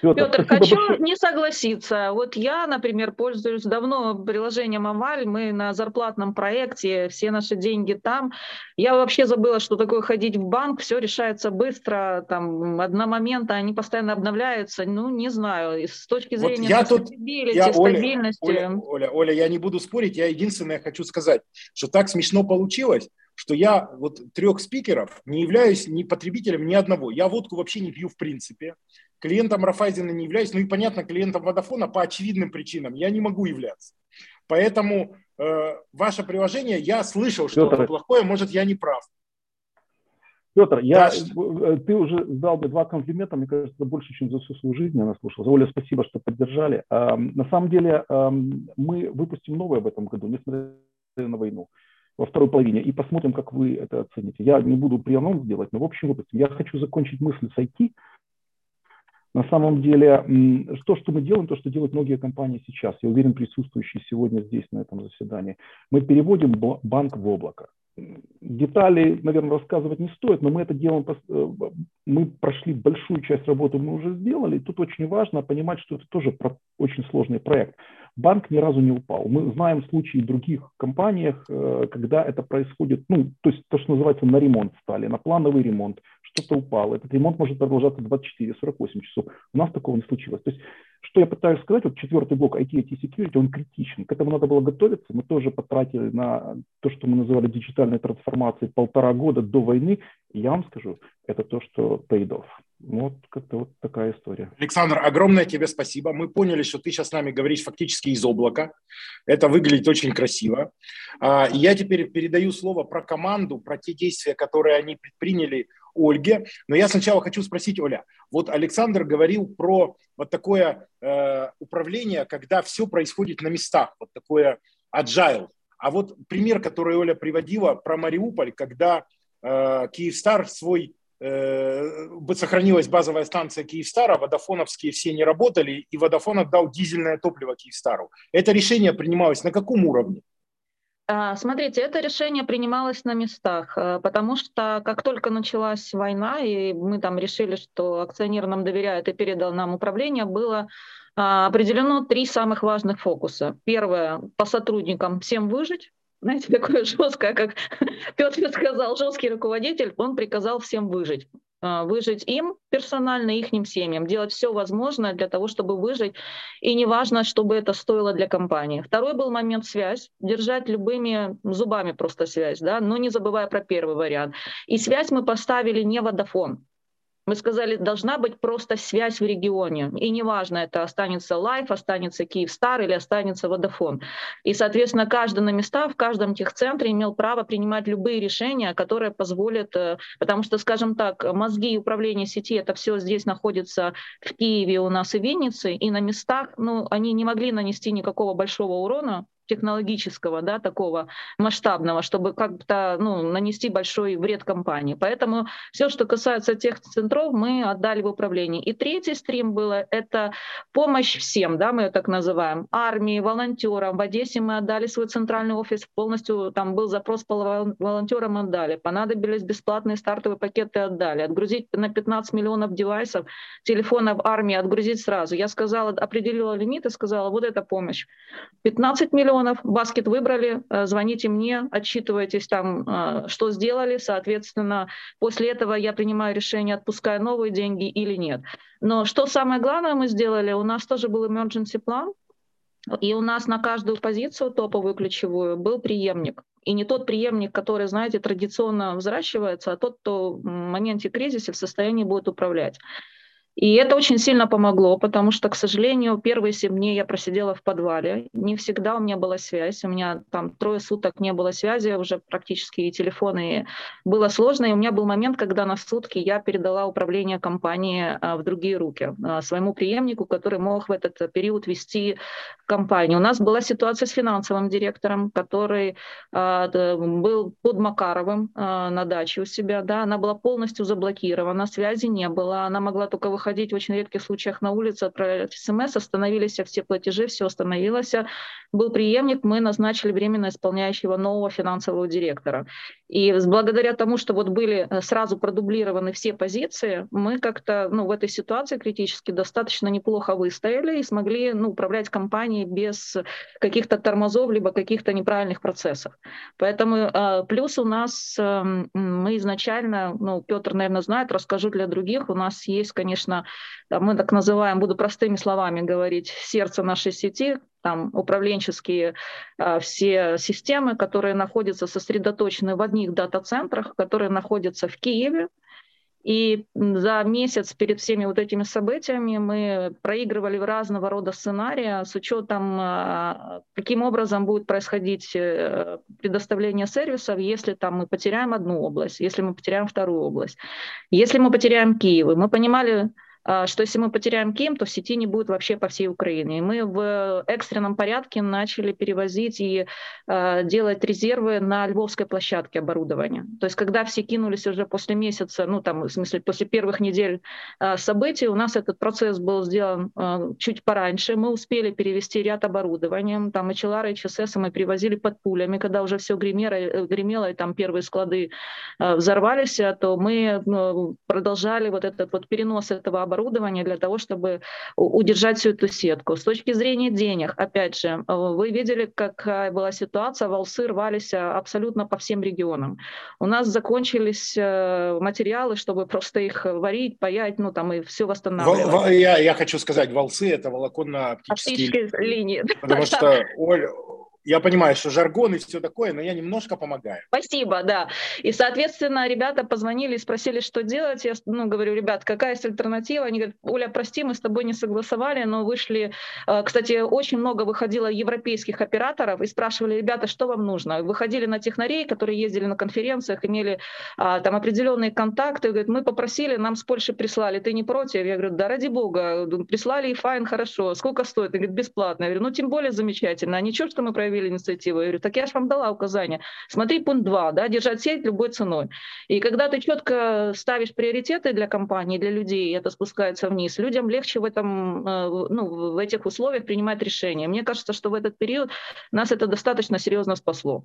Петр, Петр хочу большое. не согласиться. Вот я, например, пользуюсь давно приложением Амаль. Мы на зарплатном проекте, все наши деньги там. Я вообще забыла, что такое ходить в банк. Все решается быстро, там одномоментно, они постоянно обновляются. Ну, не знаю, с точки зрения вот я тут, я, стабильности. Оля, Оля, Оля, Оля, я не буду спорить. Я единственное хочу сказать, что так смешно получилось, что я вот трех спикеров не являюсь ни потребителем ни одного. Я водку вообще не пью в принципе. Клиентом Рафайзена не являюсь. Ну и понятно, клиентом Водофона по очевидным причинам я не могу являться. Поэтому э, ваше приложение, я слышал, что Петр, оно плохое, может, я не прав. Петр, я, да. ты уже дал бы два комплимента, мне кажется, больше, чем за всю свою жизнь я наслушал. Оля, спасибо, что поддержали. А, на самом деле а, мы выпустим новое в этом году, несмотря на войну во второй половине, и посмотрим, как вы это оцените. Я не буду прианонс делать, но в общем выпустим. Я хочу закончить мысль с IT. На самом деле, то, что мы делаем, то, что делают многие компании сейчас, я уверен, присутствующие сегодня здесь, на этом заседании, мы переводим банк в облако. Детали, наверное, рассказывать не стоит, но мы это делаем, э, мы прошли большую часть работы, мы уже сделали. И тут очень важно понимать, что это тоже очень сложный проект банк ни разу не упал. Мы знаем случаи в других компаниях, э, когда это происходит, ну, то есть то, что называется на ремонт стали, на плановый ремонт, что-то упало. Этот ремонт может продолжаться 24-48 часов. У нас такого не случилось. То есть что я пытаюсь сказать, вот четвертый блок IT, IT Security, он критичен. К этому надо было готовиться. Мы тоже потратили на то, что мы называли диджитальной трансформацией полтора года до войны. Я вам скажу, это то, что paid off. Вот как-то вот такая история. Александр, огромное тебе спасибо. Мы поняли, что ты сейчас с нами говоришь фактически из облака. Это выглядит очень красиво. А, я теперь передаю слово про команду, про те действия, которые они предприняли Ольге. Но я сначала хочу спросить, Оля, вот Александр говорил про вот такое э, управление, когда все происходит на местах, вот такое agile. А вот пример, который Оля приводила про Мариуполь, когда э, Киевстар свой Э, сохранилась базовая станция Киевстара, водофоновские все не работали, и Водофон отдал дизельное топливо Киевстару. Это решение принималось на каком уровне? А, смотрите, это решение принималось на местах, э, потому что как только началась война, и мы там решили, что акционер нам доверяет и передал нам управление, было а, определено три самых важных фокуса. Первое, по сотрудникам всем выжить, знаете, [laughs] такое жесткое, как [laughs] Петр сказал, жесткий руководитель, он приказал всем выжить. А, выжить им персонально, их семьям, делать все возможное для того, чтобы выжить, и неважно, чтобы это стоило для компании. Второй был момент связь, держать любыми зубами просто связь, да, но не забывая про первый вариант. И связь мы поставили не Vodafone, Мы сказали, должна быть просто связь в регионе. И неважно, это останется Life, останется Киевстар или останется Vodafone. И, соответственно, каждый на местах в каждом техцентре имел право принимать любые решения, которые позволят, э, потому что, скажем так, мозги управления сети, это все здесь находится в Киеве у нас и Виннице, и на местах, ну, они не могли нанести никакого большого урона, технологического, да, такого масштабного, чтобы как-то ну, нанести большой вред компании. Поэтому все, что касается тех центров, мы отдали в управление. И третий стрим было это помощь всем, да, мы ее так называем, армии, волонтерам. В Одессе мы отдали свой центральный офис полностью, там был запрос по волонтерам, отдали. Понадобились бесплатные стартовые пакеты, отдали. Отгрузить на 15 миллионов девайсов, телефонов армии, отгрузить сразу. Я сказала, определила лимит и сказала, вот эта помощь. 15 миллионов миллионов, баскет выбрали, э, звоните мне, отчитывайтесь там, э, что сделали, соответственно, после этого я принимаю решение, отпускаю новые деньги или нет. Но что самое главное мы сделали, у нас тоже был emergency план, и у нас на каждую позицию топовую ключевую был преемник. И не тот преемник, который, знаете, традиционно взращивается, а тот, кто в моменте кризиса в состоянии будет управлять. И это очень сильно помогло, потому что, к сожалению, первые семь дней я просидела в подвале. Не всегда у меня была связь. У меня там трое суток не было связи, уже практически и телефоны. Было сложно. И у меня был момент, когда на сутки я передала управление компанией а, в другие руки а, своему преемнику, который мог в этот период вести компанию. У нас была ситуация с финансовым директором, который а, был под Макаровым на даче у себя. Да, она была полностью заблокирована, связи не было. Она могла только выходить выходить в очень редких случаях на улицу, отправлять смс, остановились все платежи, все остановилось. Был преемник, мы назначили временно исполняющего нового финансового директора. И благодаря тому, что вот были э, сразу продублированы все позиции, мы как-то ну, в этой ситуации критически достаточно неплохо выстояли и смогли ну, управлять компанией без каких-то тормозов, либо каких-то неправильных процессов. Поэтому э, плюс у нас эм, мы изначально, ну, Петр, наверное, знает, расскажу для других, у нас есть, конечно, мы так называем, буду простыми словами говорить, сердце нашей сети, там управленческие а, все системы, которые находятся сосредоточены в одних дата-центрах, которые находятся в Киеве. И за месяц перед всеми вот этими событиями мы проигрывали разного рода сценарии с учетом, а, каким образом будет происходить э, предоставление сервисов, если там мы потеряем одну область, если мы потеряем вторую область, если мы потеряем Киев. Мы понимали, что если мы потеряем Ким, то сети не будет вообще по всей Украине. И мы в экстренном порядке начали перевозить и э, делать резервы на львовской площадке оборудования. То есть когда все кинулись уже после месяца, ну там, в смысле, после первых недель э, событий, у нас этот процесс был сделан э, чуть пораньше. Мы успели перевести ряд оборудования. Там и HLR, и HSS мы привозили под пулями, когда уже все гремело, э, гремело и там первые склады э, взорвались, то мы ну, продолжали вот этот вот перенос этого оборудования оборудование для того, чтобы удержать всю эту сетку. С точки зрения денег, опять же, э, вы видели, какая была ситуация, волсы рвались э, абсолютно по всем регионам. У нас закончились э, материалы, чтобы просто их варить, паять, ну там и все восстанавливать. Я, я хочу сказать, волсы – это волоконно-оптические линии. Потому [laughs] что Оль, я понимаю, что жаргон и все такое, но я немножко помогаю. Спасибо, да. И, соответственно, ребята позвонили и спросили, что делать. Я ну, говорю, ребят, какая есть альтернатива? Они говорят, Оля, прости, мы с тобой не согласовали, но вышли... Э, кстати, очень много выходило европейских операторов и спрашивали, ребята, что вам нужно? Выходили на технарей, которые ездили на конференциях, имели а, там определенные контакты. Говорят, мы попросили, нам с Польши прислали, ты не против? Я говорю, да ради бога, прислали и файн, хорошо. Сколько стоит? Они говорят, бесплатно. Я говорю, ну тем более замечательно. А ничего, что мы проявили инициативу. Я говорю, так я же вам дала указание. Смотри пункт 2, да, держать сеть любой ценой. И когда ты четко ставишь приоритеты для компании, для людей, это спускается вниз, людям легче в, этом, э, ну, в этих условиях принимать решения. Мне кажется, что в этот период нас это достаточно серьезно спасло.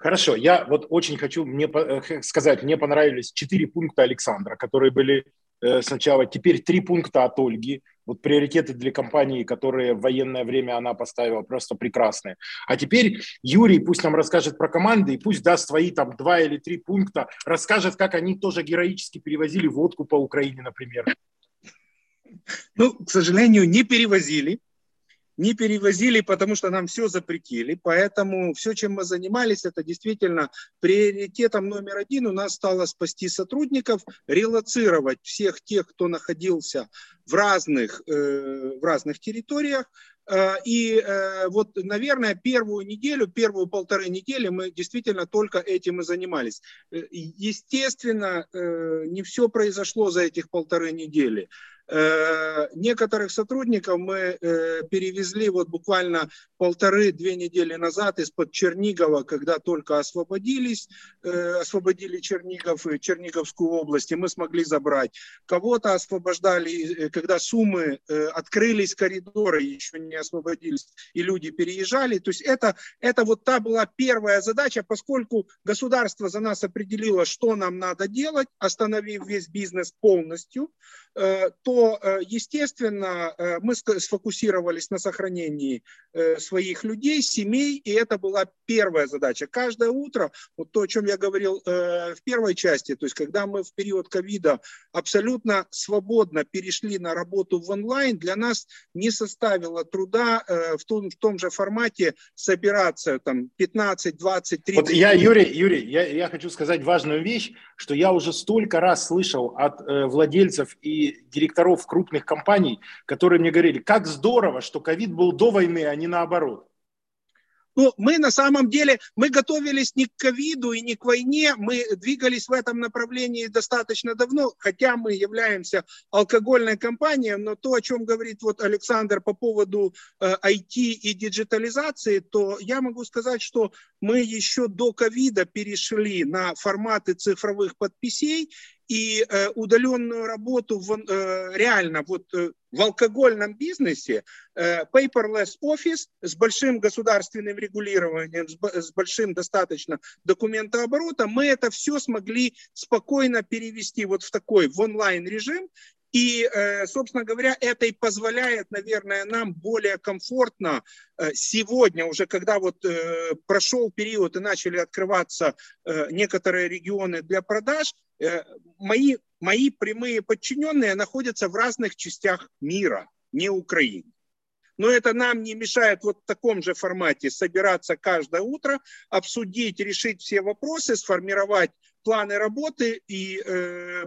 Хорошо, я вот очень хочу мне э, сказать, мне понравились четыре пункта Александра, которые были э, сначала, теперь три пункта от Ольги. Вот приоритеты для компании, которые в военное время она поставила, просто прекрасные. А теперь Юрий пусть нам расскажет про команды и пусть даст свои там два или три пункта, расскажет, как они тоже героически перевозили водку по Украине, например. Ну, к сожалению, не перевозили не перевозили, потому что нам все запретили. Поэтому все, чем мы занимались, это действительно приоритетом номер один у нас стало спасти сотрудников, релацировать всех тех, кто находился в разных, э, в разных территориях, Э, и э, вот, наверное, первую неделю, первую полторы недели мы действительно только этим и занимались. Э, естественно, не все произошло за этих полторы недели. Э, некоторых сотрудников мы э, перевезли вот буквально полторы-две недели назад из-под Чернигова, когда только освободились, э, освободили Чернигов и Черниговскую область, и мы смогли забрать. Кого-то освобождали, когда суммы открылись, коридоры еще не освободились, и люди переезжали. То есть это, это вот та была первая задача, поскольку государство за нас определило, что нам надо делать, остановив весь бизнес полностью, то Э, естественно, э, мы сфокусировались на сохранении э, своих людей, семей, и это была первая задача. Каждое утро, вот то, о чем я говорил в первой части, то есть когда мы в период ковида абсолютно свободно перешли на работу в онлайн, для нас не составило труда в том, в том же формате собираться там 15, 20, 30. Вот я, Юрий, Юрий, я, я хочу сказать важную вещь, что я уже столько раз слышал от э, владельцев и директоров директоров крупных компаний, которые мне говорили, как здорово, что ковид был до войны, а не наоборот. Ну, мы на самом деле, мы готовились не к ковиду и не к войне, мы двигались в этом направлении достаточно давно, хотя мы являемся алкогольной компанией, но то, о чем говорит вот Александр по поводу э, IT и диджитализации, то я могу сказать, что мы еще до ковида перешли на форматы цифровых подписей, и э, удаленную работу в, э, реально вот э, в алкогольном бизнесе paperless офис с большим государственным регулированием, с большим достаточно документооборотом, мы это все смогли спокойно перевести вот в такой в онлайн режим и, э, собственно говоря, это и позволяет, наверное, нам более комфортно э, сегодня, уже когда вот э, прошел период и начали открываться некоторые регионы для продаж, мои, мои прямые подчиненные находятся в разных частях мира, не Украины. Но это нам не мешает вот в таком же формате собираться каждое утро, обсудить, решить все вопросы, сформировать планы работы и э,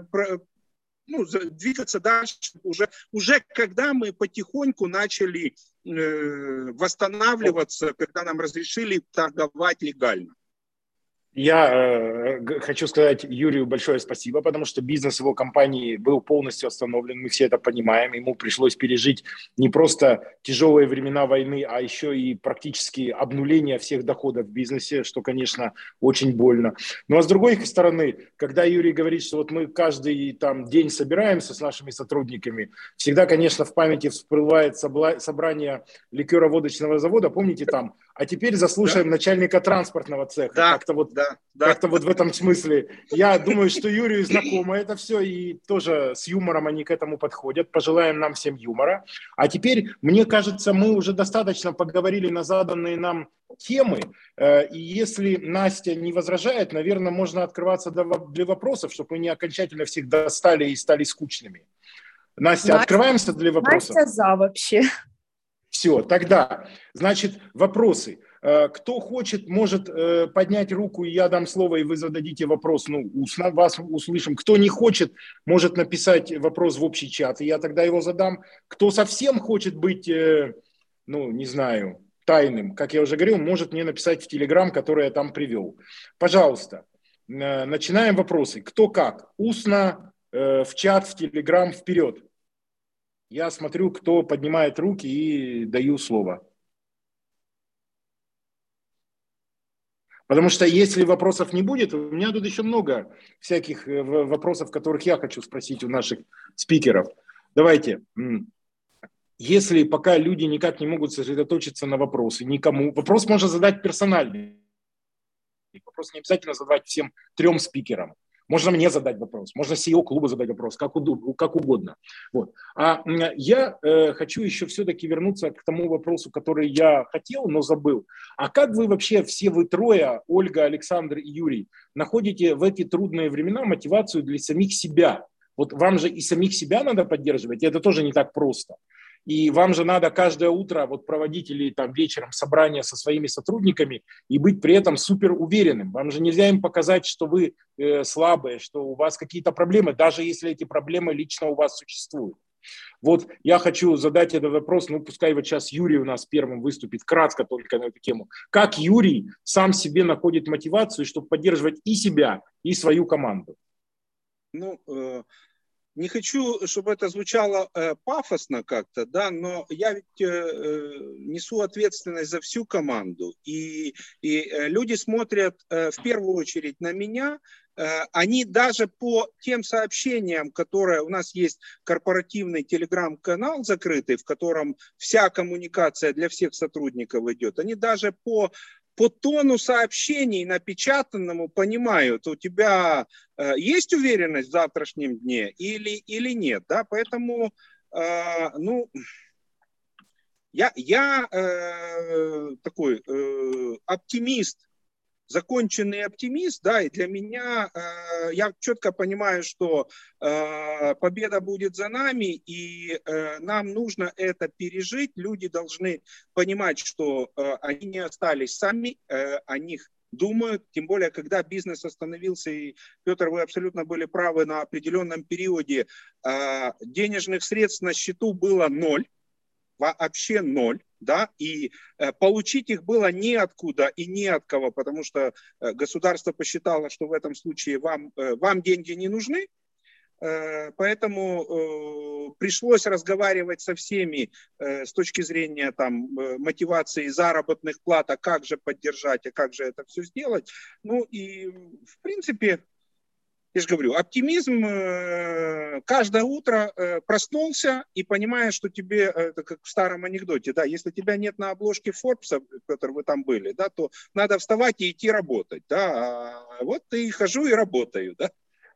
ну, двигаться дальше уже, уже когда мы потихоньку начали э, восстанавливаться, когда нам разрешили торговать легально. Я э, хочу сказать Юрию большое спасибо, потому что бизнес его компании был полностью остановлен, мы все это понимаем. Ему пришлось пережить не просто тяжелые времена войны, а еще и практически обнуление всех доходов в бизнесе, что, конечно, очень больно. Ну а с другой стороны, когда Юрий говорит, что вот мы каждый там день собираемся с нашими сотрудниками, всегда, конечно, в памяти всплывает собрание ликероводочного завода. Помните там а теперь заслушаем да. начальника транспортного цеха. Да, как-то вот, да, да. как-то вот в этом смысле. Я думаю, что Юрию знакомо это все, и тоже с юмором они к этому подходят. Пожелаем нам всем юмора. А теперь, мне кажется, мы уже достаточно поговорили на заданные нам темы. Э, и если Настя не возражает, наверное, можно открываться для вопросов, чтобы мы не окончательно всех достали и стали скучными. Настя, Настя открываемся для вопросов? Настя за вообще. Все, тогда, значит, вопросы. Э, кто хочет, может э, поднять руку, и я дам слово, и вы зададите вопрос. Ну, вас услышим. Кто не хочет, может написать вопрос в общий чат, и я тогда его задам. Кто совсем хочет быть, э, ну, не знаю, тайным, как я уже говорил, может мне написать в Телеграм, который я там привел. Пожалуйста, начинаем вопросы. Кто как? Устно, в чат, в Телеграм, вперед. Я смотрю, кто поднимает руки и даю слово. Потому что если вопросов не будет, у меня тут еще много всяких э, вопросов, которых я хочу спросить у наших спикеров. Давайте. Если пока люди никак не могут сосредоточиться на вопросы, никому, вопрос можно задать персональный. Вопрос не обязательно задавать всем трем спикерам. Можно мне задать вопрос, можно CEO клуба задать вопрос, как, угодно. Вот. А я э, хочу еще все-таки вернуться к тому вопросу, который я хотел, но забыл. А как вы вообще, все вы трое, Ольга, Александр и Юрий, находите в эти трудные времена мотивацию для самих себя? Вот вам же и самих себя надо поддерживать, и это тоже не так просто. И вам же надо каждое утро вот проводить или там вечером собрание со своими сотрудниками и быть при этом супер уверенным. Вам же нельзя им показать, что вы э, слабые, что у вас какие-то проблемы, даже если эти проблемы лично у вас существуют. Вот я хочу задать этот вопрос, ну пускай вот сейчас Юрий у нас первым выступит, кратко только на эту тему. Как Юрий сам себе находит мотивацию, чтобы поддерживать и себя, и свою команду? Ну, э, не хочу, чтобы это звучало э, пафосно как-то, да, но я ведь э, э несу ответственность за всю команду, и, и э, люди смотрят э, в первую очередь на меня, э, они даже по тем сообщениям, которые у нас есть корпоративный телеграм-канал закрытый, в котором вся коммуникация для всех сотрудников идет, они даже по по тону сообщений напечатанному понимают, у тебя э, есть уверенность в завтрашнем дне или, или нет. Да? Поэтому, э, ну, я, я э, такой э, оптимист законченный оптимист, да, и для меня, э, я четко понимаю, что э, победа будет за нами, и э, нам нужно это пережить, люди должны понимать, что э, они не остались сами, э, о них думают, тем более, когда бизнес остановился, и, Петр, вы абсолютно были правы, на определенном периоде э, денежных средств на счету было ноль, вообще ноль, да, и э, получить их было неоткуда и не от кого, потому что э, государство посчитало, что в этом случае вам, э, вам деньги не нужны, Поэтому пришлось разговаривать со всеми с точки зрения там, мотивации заработных плат, а как же поддержать, а как же это все сделать. Ну и в принципе я же говорю, оптимизм э, каждое утро э, проснулся и понимаешь, что тебе, э, это как в старом анекдоте, да, если тебя нет на обложке Форбса, Петр, вы там были, да, то надо вставать и идти работать, да, а вот и хожу и работаю, да.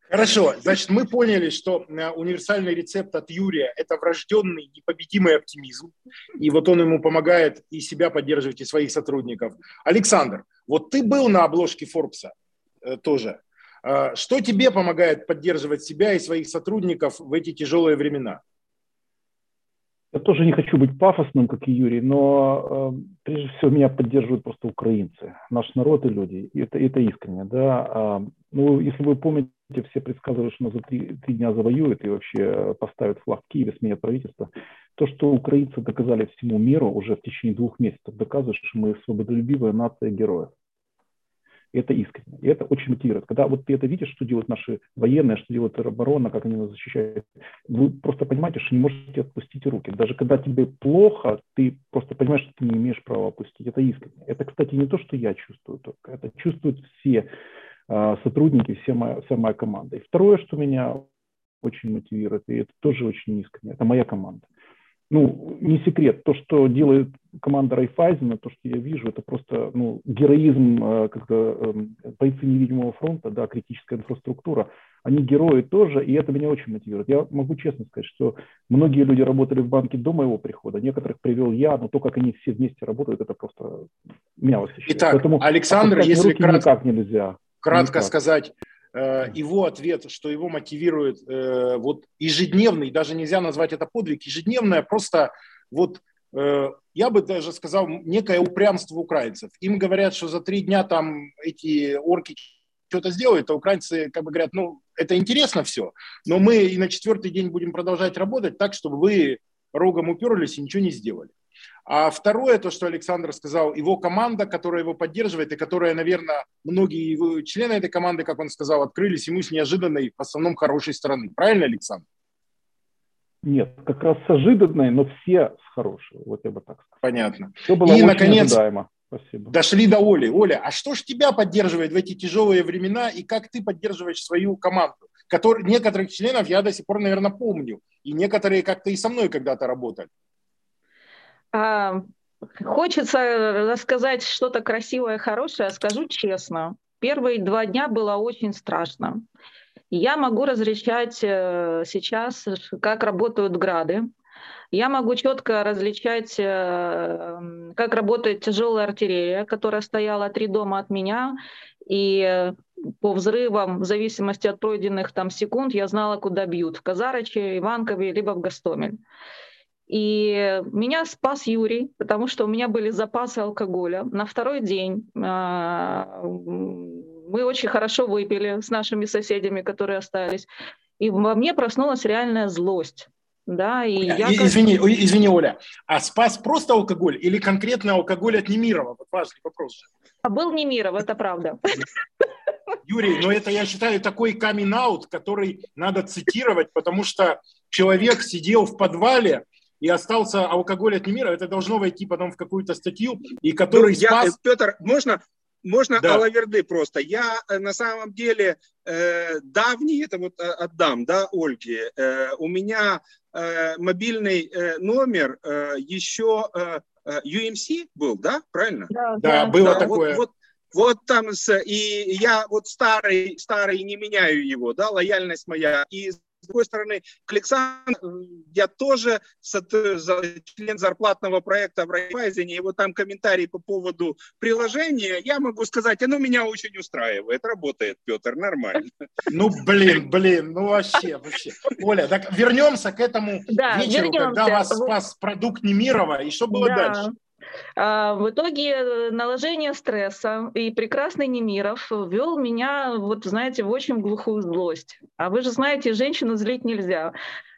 Хорошо, значит, мы поняли, что универсальный рецепт от Юрия – это врожденный непобедимый оптимизм, и вот он ему помогает и себя поддерживать, и своих сотрудников. Александр, вот ты был на обложке Форбса тоже, что тебе помогает поддерживать себя и своих сотрудников в эти тяжелые времена? Я тоже не хочу быть пафосным, как и Юрий, но э, прежде всего меня поддерживают просто украинцы, наш народ и люди. И это, это искренне. Да? А, ну, если вы помните, все предсказывали, что нас за три, три дня завоюют и вообще поставят флаг в Киеве, сменят правительство. То, что украинцы доказали всему миру уже в течение двух месяцев, доказывает, что мы свободолюбивая нация героев это искренне. И это очень мотивирует. Когда вот ты это видишь, что делают наши военные, что делает оборона, как они нас защищают, вы просто понимаете, что не можете отпустить руки. Даже когда тебе плохо, ты просто понимаешь, что ты не имеешь права опустить. Это искренне. Это, кстати, не то, что я чувствую только. Это чувствуют все э, сотрудники, вся моя, вся моя команда. И второе, что меня очень мотивирует, и это тоже очень искренне, это моя команда ну, не секрет, то, что делает команда Райфайзена, то, что я вижу, это просто ну, героизм э, как э, бойцы невидимого фронта, да, критическая инфраструктура. Они герои тоже, и это меня очень мотивирует. Я могу честно сказать, что многие люди работали в банке до моего прихода, некоторых привел я, но то, как они все вместе работают, это просто меня восхищает. Итак, Поэтому Александр, если кратко, никак нельзя. Кратко никак. сказать, его ответ, что его мотивирует э, вот ежедневный, даже нельзя назвать это подвиг, ежедневное просто вот э, я бы даже сказал, некое упрямство украинцев. Им говорят, что за три дня там эти орки что-то сделают, а украинцы как бы говорят, ну, это интересно все, но мы и на четвертый день будем продолжать работать так, чтобы вы рогом уперлись и ничего не сделали. А второе, то, что Александр сказал, его команда, которая его поддерживает, и которая, наверное, многие его члены этой команды, как он сказал, открылись ему с неожиданной, в основном, хорошей стороны. Правильно, Александр? Нет, как раз с ожиданной, но все с хорошей. Вот я бы так сказал. Понятно. Все было и, наконец, ожидаемо. Спасибо. дошли до Оли. Оля, а что ж тебя поддерживает в эти тяжелые времена, и как ты поддерживаешь свою команду? Который, некоторых членов я до сих пор, наверное, помню, и некоторые как-то и со мной когда-то работали. А, хочется рассказать что-то красивое, хорошее, скажу честно. Первые два дня было очень страшно. Я могу различать э, сейчас, как работают грады. Я могу четко различать, э, как работает тяжелая артиллерия, которая стояла три дома от меня. И по взрывам, в зависимости от пройденных там секунд, я знала, куда бьют. В Казарыче, Иванкове, либо в Гастомель. И меня спас Юрий, потому что у меня были запасы алкоголя. На второй день а, мы очень хорошо выпили с нашими соседями, которые остались. И во мне проснулась реальная злость. Да, и я извини, как... извини, Оля, а спас просто алкоголь или конкретно алкоголь от Немирова? Вот важный вопрос. А был Немиров, это правда. Юрий, но это, я считаю, такой камин который надо цитировать, потому что человек сидел в подвале, и остался алкоголь от Немира, это должно войти потом в какую-то статью, и который ну, спас... Я, Петр, можно, можно да. алаверды просто. Я э, на самом деле э, давний, это вот э, отдам, да, Ольге. Э, у меня э, мобильный э, номер э, еще э, UMC э, был, да, правильно? Да, да, да было да, такое. Вот, вот, вот там, с, и я вот старый, старый не меняю его, да, лояльность моя. И с другой стороны, к Александру я тоже член зарплатного проекта в Райфайзене, и вот там комментарий по поводу приложения, я могу сказать, оно меня очень устраивает, работает, Петр, нормально. Ну, блин, блин, ну вообще, вообще. Оля, так вернемся к этому да, вечеру, вернемся. когда вас спас продукт Немирова, и что было да. дальше? А, в итоге э, наложение стресса и прекрасный Немиров ввел меня, вот знаете, в очень глухую злость. А вы же знаете, женщину злить нельзя.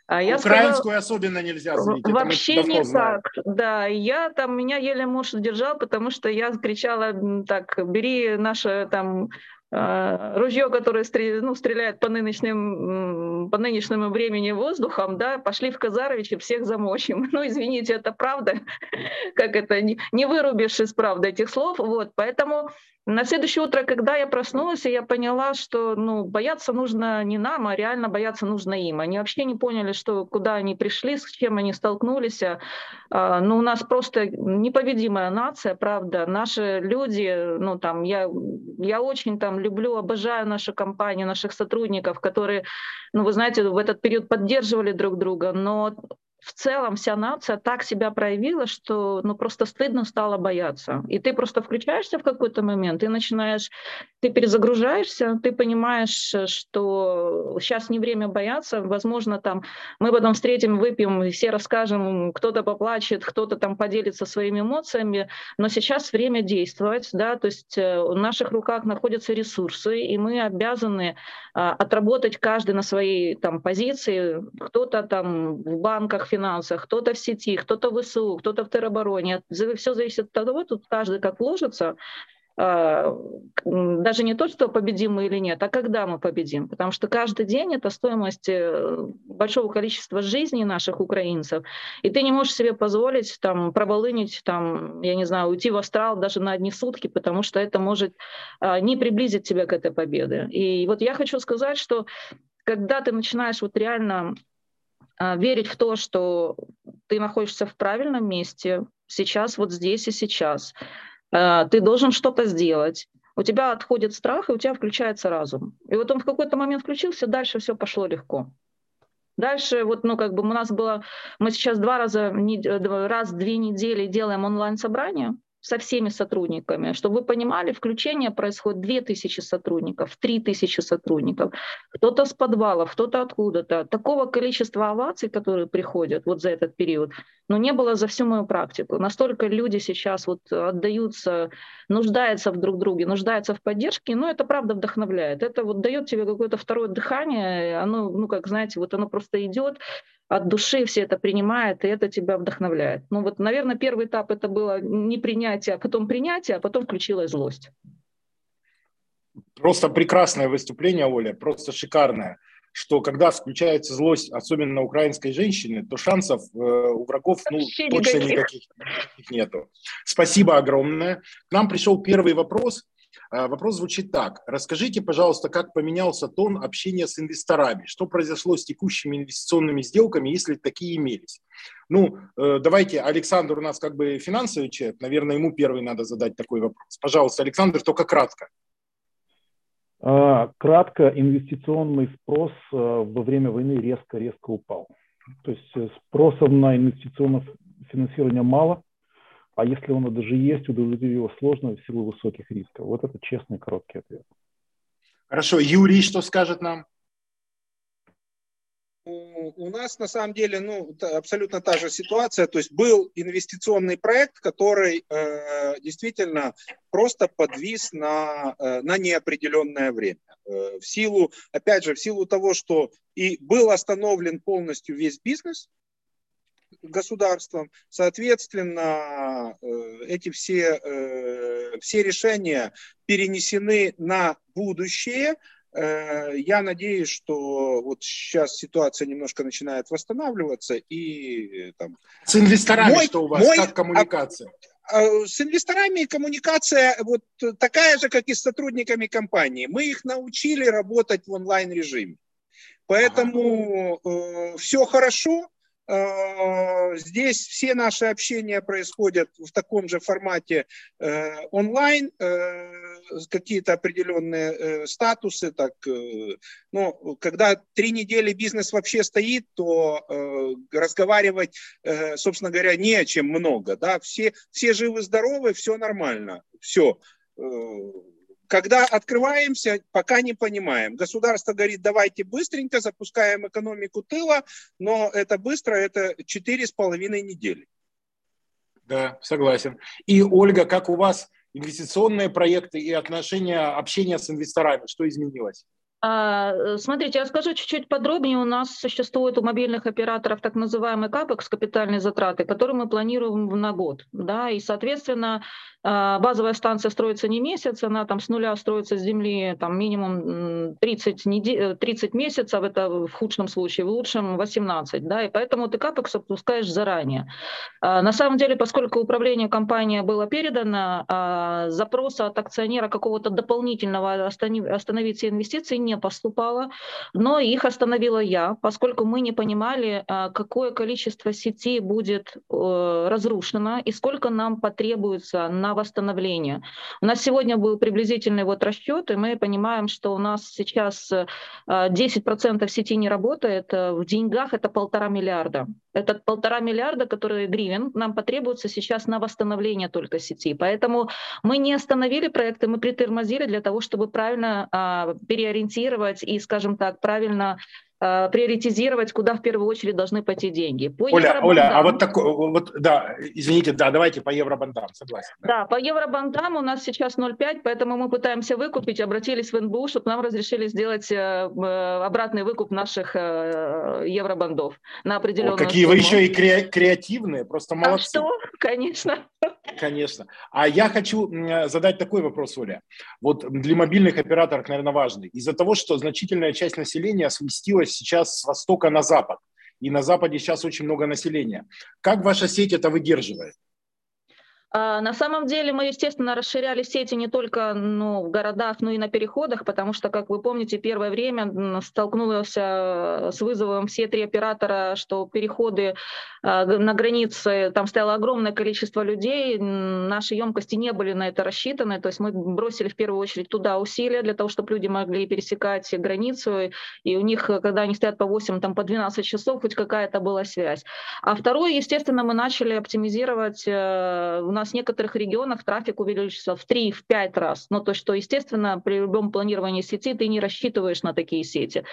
А я Украинскую сказала, особенно нельзя злить. Вообще не так. Да, я там, меня еле муж держал, потому что я кричала так, бери наше там ружье, которое ну, стреляет по, нынешним, по нынешнему времени воздухом, да, пошли в Казарович и всех замочим. [laughs] Ну, извините, это правда, [laughs] как это, не, не вырубишь из правды этих слов, вот, поэтому на следующее утро, когда я проснулась, я поняла, что ну, бояться нужно не нам, а реально бояться нужно им. Они вообще не поняли, что, куда они пришли, с чем они столкнулись. А, ну, у нас просто непобедимая нация, правда. Наши люди, ну, там, я, я очень там люблю, обожаю нашу компанию, наших сотрудников, которые, ну, вы знаете, в этот период поддерживали друг друга, но в целом вся нация так себя проявила, что ну, просто стыдно стало бояться. И ты просто включаешься в какой-то момент, ты начинаешь, ты перезагружаешься, ты понимаешь, что сейчас не время бояться, возможно, там мы потом встретим, выпьем, все расскажем, кто-то поплачет, кто-то там поделится своими эмоциями, но сейчас время действовать, да, то есть э, в наших руках находятся ресурсы, и мы обязаны а, отработать каждый на своей там позиции, кто-то там в банках, финансах, кто-то в сети, кто-то в ВСУ, кто-то в теробороне. Все зависит от того, тут каждый как вложится. А, даже не то, что победим мы или нет, а когда мы победим. Потому что каждый день это стоимость э, большого количества жизней наших украинцев. И ты не можешь себе позволить там проболынить, там, я не знаю, уйти в астрал даже на одни сутки, потому что это может а, не приблизить тебя к этой победе. И вот я хочу сказать, что когда ты начинаешь вот реально верить в то, что ты находишься в правильном месте сейчас, вот здесь и сейчас. А, ты должен что-то сделать. У тебя отходит страх, и у тебя включается разум. И вот он в какой-то момент включился, дальше все пошло легко. Дальше вот, ну, как бы у нас было, мы сейчас два раза, раз в две недели делаем онлайн-собрание, со всеми сотрудниками. Чтобы вы понимали, включение происходит 2000 сотрудников, 3000 сотрудников. Кто-то с подвалов, кто-то откуда-то. Такого количества оваций, которые приходят вот за этот период, но ну, не было за всю мою практику. Настолько люди сейчас вот отдаются, нуждаются в друг друге, нуждаются в поддержке, но это правда вдохновляет. Это вот дает тебе какое-то второе дыхание, оно, ну как знаете, вот оно просто идет, от души все это принимают, и это тебя вдохновляет. Ну вот, наверное, первый этап это было не принятие, а потом принятие, а потом включилась злость. Просто прекрасное выступление, Оля, просто шикарное что когда включается злость, особенно украинской женщины, то шансов э, у врагов ну, точно никаких, никаких нету. Спасибо огромное. К нам пришел первый вопрос. А, вопрос звучит так. Расскажите, пожалуйста, как поменялся тон общения с инвесторами? Что произошло с текущими инвестиционными сделками, если такие имелись? Ну, э, давайте, Александр у нас как бы финансовый человек, наверное, ему первый надо задать такой вопрос. Пожалуйста, Александр, только кратко. А, кратко, инвестиционный спрос э, во время войны резко-резко упал. То есть э, спросов на инвестиционное финансирование мало, а если он даже есть, удовлетворить его сложно в силу высоких рисков. Вот это честный короткий ответ. Хорошо. Юрий что скажет нам? у нас на самом деле ну, абсолютно та же ситуация. То есть был инвестиционный проект, который э, действительно просто подвис на, э, на неопределенное время. Э, в силу, опять же, в силу того, что и был остановлен полностью весь бизнес государством, соответственно, э, эти все, э, все решения перенесены на будущее – Э, я надеюсь, что вот сейчас ситуация немножко начинает восстанавливаться и там... С инвесторами мой, что у вас, мой, как коммуникация? А, а, с инвесторами коммуникация вот такая же, как и с сотрудниками компании. Мы их научили работать в онлайн режиме. Поэтому ага. э, все хорошо, здесь все наши общения происходят в таком же формате э, онлайн, э, какие-то определенные статусы. Так, ну, когда три недели бизнес вообще стоит, то разговаривать, собственно говоря, не о чем много. Да? Все, все живы-здоровы, все нормально, все когда открываемся, пока не понимаем. Государство говорит, давайте быстренько запускаем экономику тыла, но это быстро, это четыре с половиной недели. Да, согласен. И, Ольга, как у вас инвестиционные проекты и отношения, общение с инвесторами, что изменилось? А, э, смотрите, я скажу чуть-чуть подробнее. У нас существует у мобильных операторов так называемый капекс, капитальные затраты, которые мы планируем на год. Да, и, соответственно, а, базовая станция строится не месяц, она там с нуля строится с земли там, минимум 30, недель, 30 месяцев, это в худшем случае, в лучшем 18. Да, и поэтому ты капекс опускаешь заранее. А, на самом деле, поскольку управление компании было передано, запроса от акционера какого-то дополнительного остановить все инвестиции не поступало, но их остановила я, поскольку мы не понимали, а, какое количество сетей будет э, разрушено и сколько нам потребуется на восстановление. У нас сегодня был приблизительный вот расчет, и мы понимаем, что у нас сейчас 10% э, сети не работает, э, в деньгах это полтора миллиарда. Этот полтора миллиарда, которые гривен, нам потребуется сейчас на восстановление только сети. Поэтому мы не остановили проекты, мы притормозили для того, чтобы правильно а, переориентировать и, скажем так, правильно Э, приоритизировать, куда в первую очередь должны пойти деньги. По Оля, Оля, а вот такой, вот, да, извините, да, давайте по евробандам, согласен. Да, да по евробандам у нас сейчас 0,5, поэтому мы пытаемся выкупить, обратились в НБУ, чтобы нам разрешили сделать э, э, обратный выкуп наших евробандов на определенную О, Какие сумму. вы еще и креативные, просто молодцы. А что? [laughs] Конечно. Конечно. А я хочу задать такой вопрос, Оля. Вот для мобильных операторов, наверное, важный. Из-за того, что значительная часть населения сместилась сейчас с востока на запад, и на западе сейчас очень много населения. Как ваша сеть это выдерживает? А, на самом деле мы, естественно, расширяли сети не только ну, в городах, но и на переходах, потому что, как вы помните, первое время столкнулся с вызовом все три оператора, что переходы а, на границе, там стояло огромное количество людей, наши емкости не были на это рассчитаны, то есть мы бросили в первую очередь туда усилия для того, чтобы люди могли пересекать границу, и у них, когда они стоят по 8, там по 12 часов, хоть какая-то была связь. А второе, естественно, мы начали оптимизировать э, нас в некоторых регионах трафик увеличился в 3-5 раз. Ну, то, что, естественно, при любом планировании сети ты не рассчитываешь на такие сети.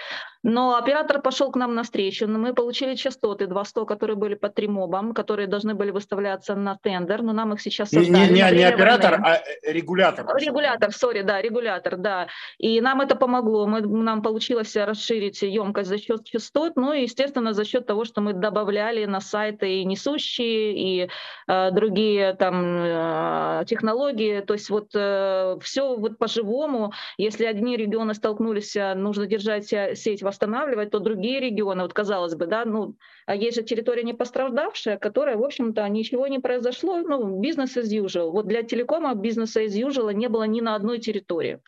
Но оператор пошел к нам навстречу, мы получили частоты 200, которые были под тримобом, которые должны были выставляться на тендер, но нам их сейчас создали. Не, не, не оператор, а э, регулятор. Регулятор, сори, да, регулятор, да. И нам это помогло. Мы, нам получилось расширить емкость за счет частот, ну и, естественно, за счет того, что мы добавляли на сайты и несущие, и э, другие там Э, технологии, то есть вот э, все вот по-живому. Если одни регионы столкнулись, э, нужно держать сеть, восстанавливать, то другие регионы, вот казалось бы, да, ну, а есть же территория не пострадавшая, которая, в общем-то, ничего не произошло, ну, бизнес as usual. Вот для телекома бизнеса as usual не было ни на одной территории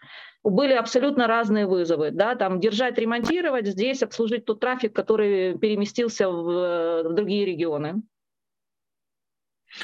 были абсолютно разные вызовы, да, там держать, ремонтировать, здесь обслужить тот трафик, который переместился в, в другие регионы.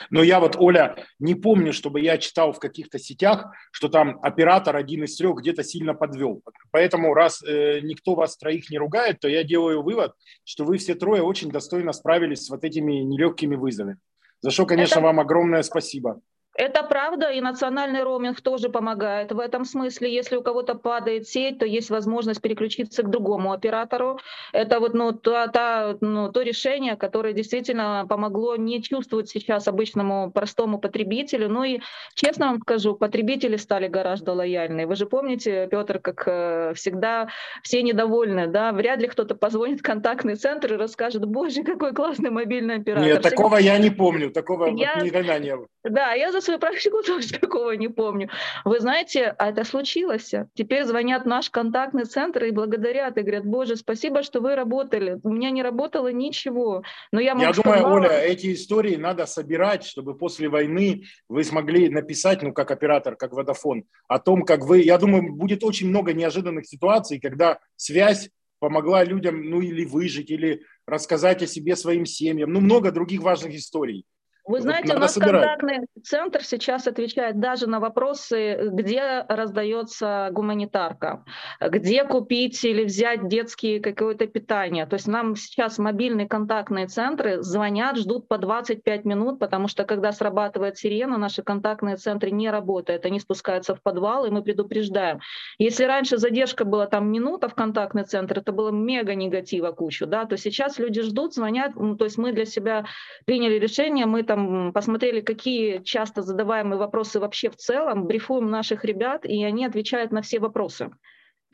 Но я вот, Оля, не помню, чтобы я читал в каких-то сетях, что там оператор один из трех где-то сильно подвел. Поэтому раз э, никто вас троих не ругает, то я делаю вывод, что вы все трое очень достойно справились с вот этими нелегкими вызовами. За что, конечно, Это... вам огромное спасибо. Это правда, и национальный роуминг тоже помогает в этом смысле. Если у кого-то падает сеть, то есть возможность переключиться к другому оператору. Это вот ну, то, то, ну, то решение, которое действительно помогло не чувствовать сейчас обычному простому потребителю. Ну и честно вам скажу, потребители стали гораздо лояльнее. Вы же помните, Петр, как э, всегда все недовольны, да? Вряд ли кто-то позвонит в контактный центр и расскажет, боже, какой классный мобильный оператор. Нет, такого я не помню, такого я... никогда не было. Да, я за свою практику [laughs] тоже такого не помню. Вы знаете, а это случилось. Теперь звонят в наш контактный центр и благодарят, и говорят, боже, спасибо, что вы работали. У меня не работало ничего. Но я, я думаю, сказала... Оля, эти истории надо собирать, чтобы после войны вы смогли написать, ну, как оператор, как Водофон, о том, как вы... Я думаю, будет очень много неожиданных ситуаций, когда связь помогла людям, ну, или выжить, или рассказать о себе своим семьям, ну, много других важных историй. Вы знаете, вот у нас собирать. контактный центр сейчас отвечает даже на вопросы, где раздается гуманитарка, где купить или взять детские какое-то питание. То есть нам сейчас мобильные контактные центры звонят, ждут по 25 минут, потому что когда срабатывает сирена, наши контактные центры не работают, они спускаются в подвал, и мы предупреждаем. Если раньше задержка была там минута в контактный центр, это было мега негатива кучу, да, то сейчас люди ждут, звонят, ну, то есть мы для себя приняли решение, мы там там посмотрели, какие часто задаваемые вопросы вообще в целом, брифуем наших ребят, и они отвечают на все вопросы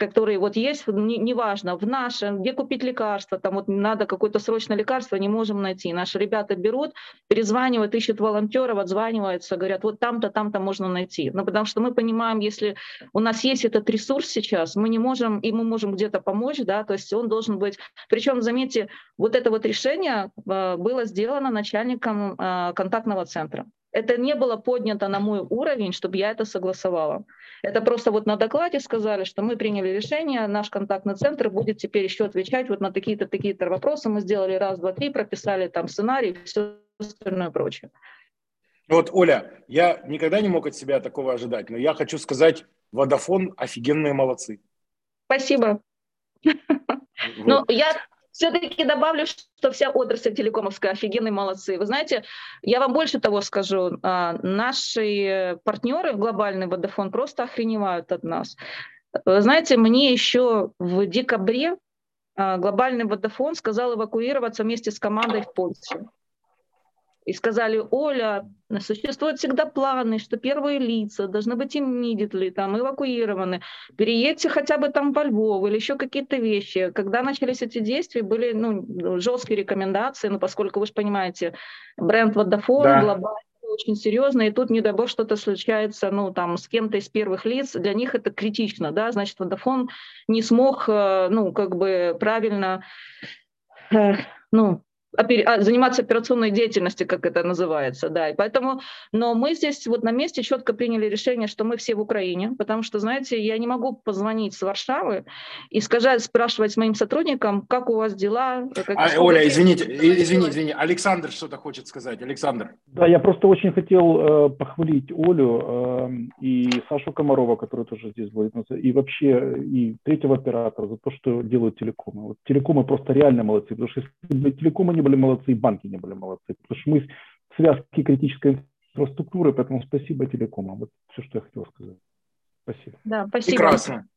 которые вот есть, неважно, не в нашем, где купить лекарства, там вот надо какое-то срочное лекарство, не можем найти. Наши ребята берут, перезванивают, ищут волонтеров, отзваниваются, говорят, вот там-то, там-то можно найти. Ну, потому что мы понимаем, если у нас есть этот ресурс сейчас, мы не можем, и мы можем где-то помочь, да, то есть он должен быть... Причем, заметьте, вот это вот решение э, было сделано начальником э, контактного центра. Это не было поднято на мой уровень, чтобы я это согласовала. Это просто вот на докладе сказали, что мы приняли решение, наш контактный центр будет теперь еще отвечать вот на такие-то, такие-то вопросы. Мы сделали раз, два, три, прописали там сценарий, все остальное прочее. Вот, Оля, я никогда не мог от себя такого ожидать, но я хочу сказать, Водофон офигенные молодцы. Спасибо. Вот. Ну, я все-таки добавлю, что вся отрасль телекомовская офигенные молодцы. Вы знаете, я вам больше того скажу. А, наши партнеры, глобальный Водофон, просто охреневают от нас. Вы знаете, мне еще в декабре а, глобальный Водофон сказал эвакуироваться вместе с командой в Польшу и сказали, Оля, существуют всегда планы, что первые лица должны быть immediately, там, эвакуированы, переедьте хотя бы там во Львов или еще какие-то вещи. Когда начались эти действия, были ну, жесткие рекомендации, но поскольку вы же понимаете, бренд Vodafone да. глобально очень серьезно, и тут, не дай бог, что-то случается, ну, там, с кем-то из первых лиц, для них это критично, да, значит, Vodafone не смог, э, ну, как бы правильно, э, ну, заниматься операционной деятельностью, как это называется, да, и поэтому, но мы здесь вот на месте четко приняли решение, что мы все в Украине, потому что, знаете, я не могу позвонить с Варшавы и сказать, спрашивать моим сотрудникам, как у вас дела. Как, а, Оля, извините, извини, извини, Александр что-то хочет сказать, Александр. Да, я просто очень хотел э, похвалить Олю э, и Сашу Комарова, который тоже здесь будет, и вообще и третьего оператора за то, что делают телекомы. Вот телекомы просто реально молодцы, потому что если телекомы не не были молодцы, и банки не были молодцы, потому что мы связки критической инфраструктуры, поэтому спасибо телекомам. Вот все, что я хотел сказать. Спасибо. Да, спасибо. Прекрасно.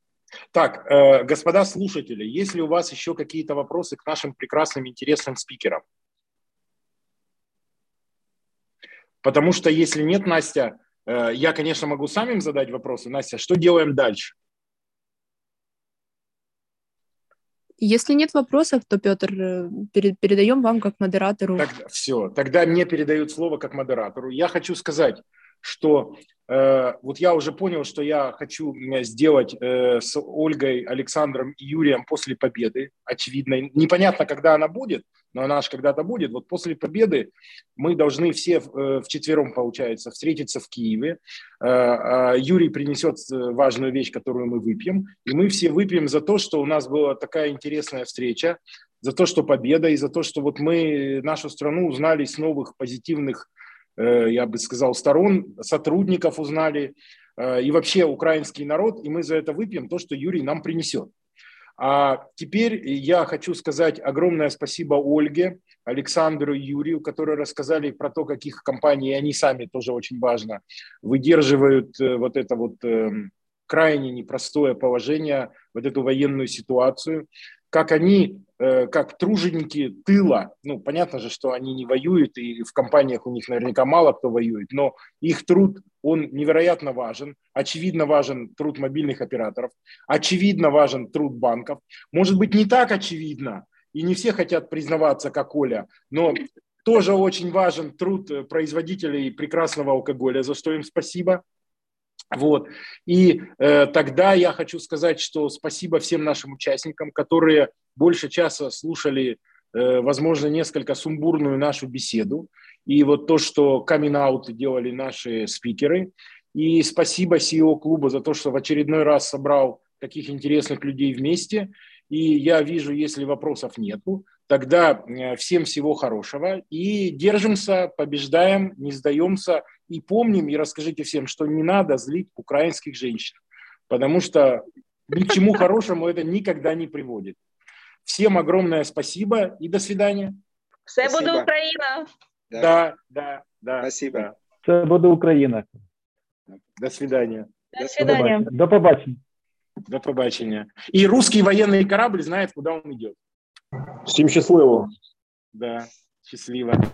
Так, э, господа слушатели, есть ли у вас еще какие-то вопросы к нашим прекрасным, интересным спикерам? Потому что если нет, Настя, э, я, конечно, могу самим задать вопросы. Настя, что делаем дальше? Если нет вопросов, то, Петр, э, передаем вам как модератору. Тогда, все, тогда мне передают слово как модератору. Я хочу сказать, что э, вот я уже понял, что я хочу сделать э, с Ольгой, Александром и Юрием после победы, очевидно. Непонятно, когда она будет, но она же когда-то будет. Вот после победы мы должны все э, вчетвером, получается, встретиться в Киеве. Э, Юрий принесет важную вещь, которую мы выпьем, и мы все выпьем за то, что у нас была такая интересная встреча, за то, что победа, и за то, что вот мы нашу страну узнали с новых позитивных я бы сказал, сторон, сотрудников узнали, э, и вообще украинский народ, и мы за это выпьем то, что Юрий нам принесет. А теперь я хочу сказать огромное спасибо Ольге, Александру и Юрию, которые рассказали про то, каких компаний, и они сами тоже очень важно, выдерживают э, вот это вот эм, крайне непростое положение, вот эту военную ситуацию, как они, э, как труженики тыла, ну, понятно же, что они не воюют, и в компаниях у них наверняка мало кто воюет, но их труд, он невероятно важен. Очевидно важен труд мобильных операторов, очевидно важен труд банков. Может быть, не так очевидно, и не все хотят признаваться, как Оля, но тоже очень важен труд производителей прекрасного алкоголя, за что им спасибо. Вот. И э, тогда я хочу сказать, что спасибо всем нашим участникам, которые больше часа слушали, э, возможно, несколько сумбурную нашу беседу. И вот то, что камин делали наши спикеры. И спасибо CEO клуба за то, что в очередной раз собрал таких интересных людей вместе. И я вижу, если вопросов нету, тогда э, всем всего хорошего. И держимся, побеждаем, не сдаемся. И помним, и расскажите всем, что не надо злить украинских женщин, потому что ни к чему хорошему это никогда не приводит. Всем огромное спасибо и до свидания. Все буде Україна. Да, да, да. да спасибо. Да. Все буде Україна. До свидания. До свидания. До побачення. До побачення. И русский военный корабль знает, куда он идет. Всем счастливо. Да, счастливо.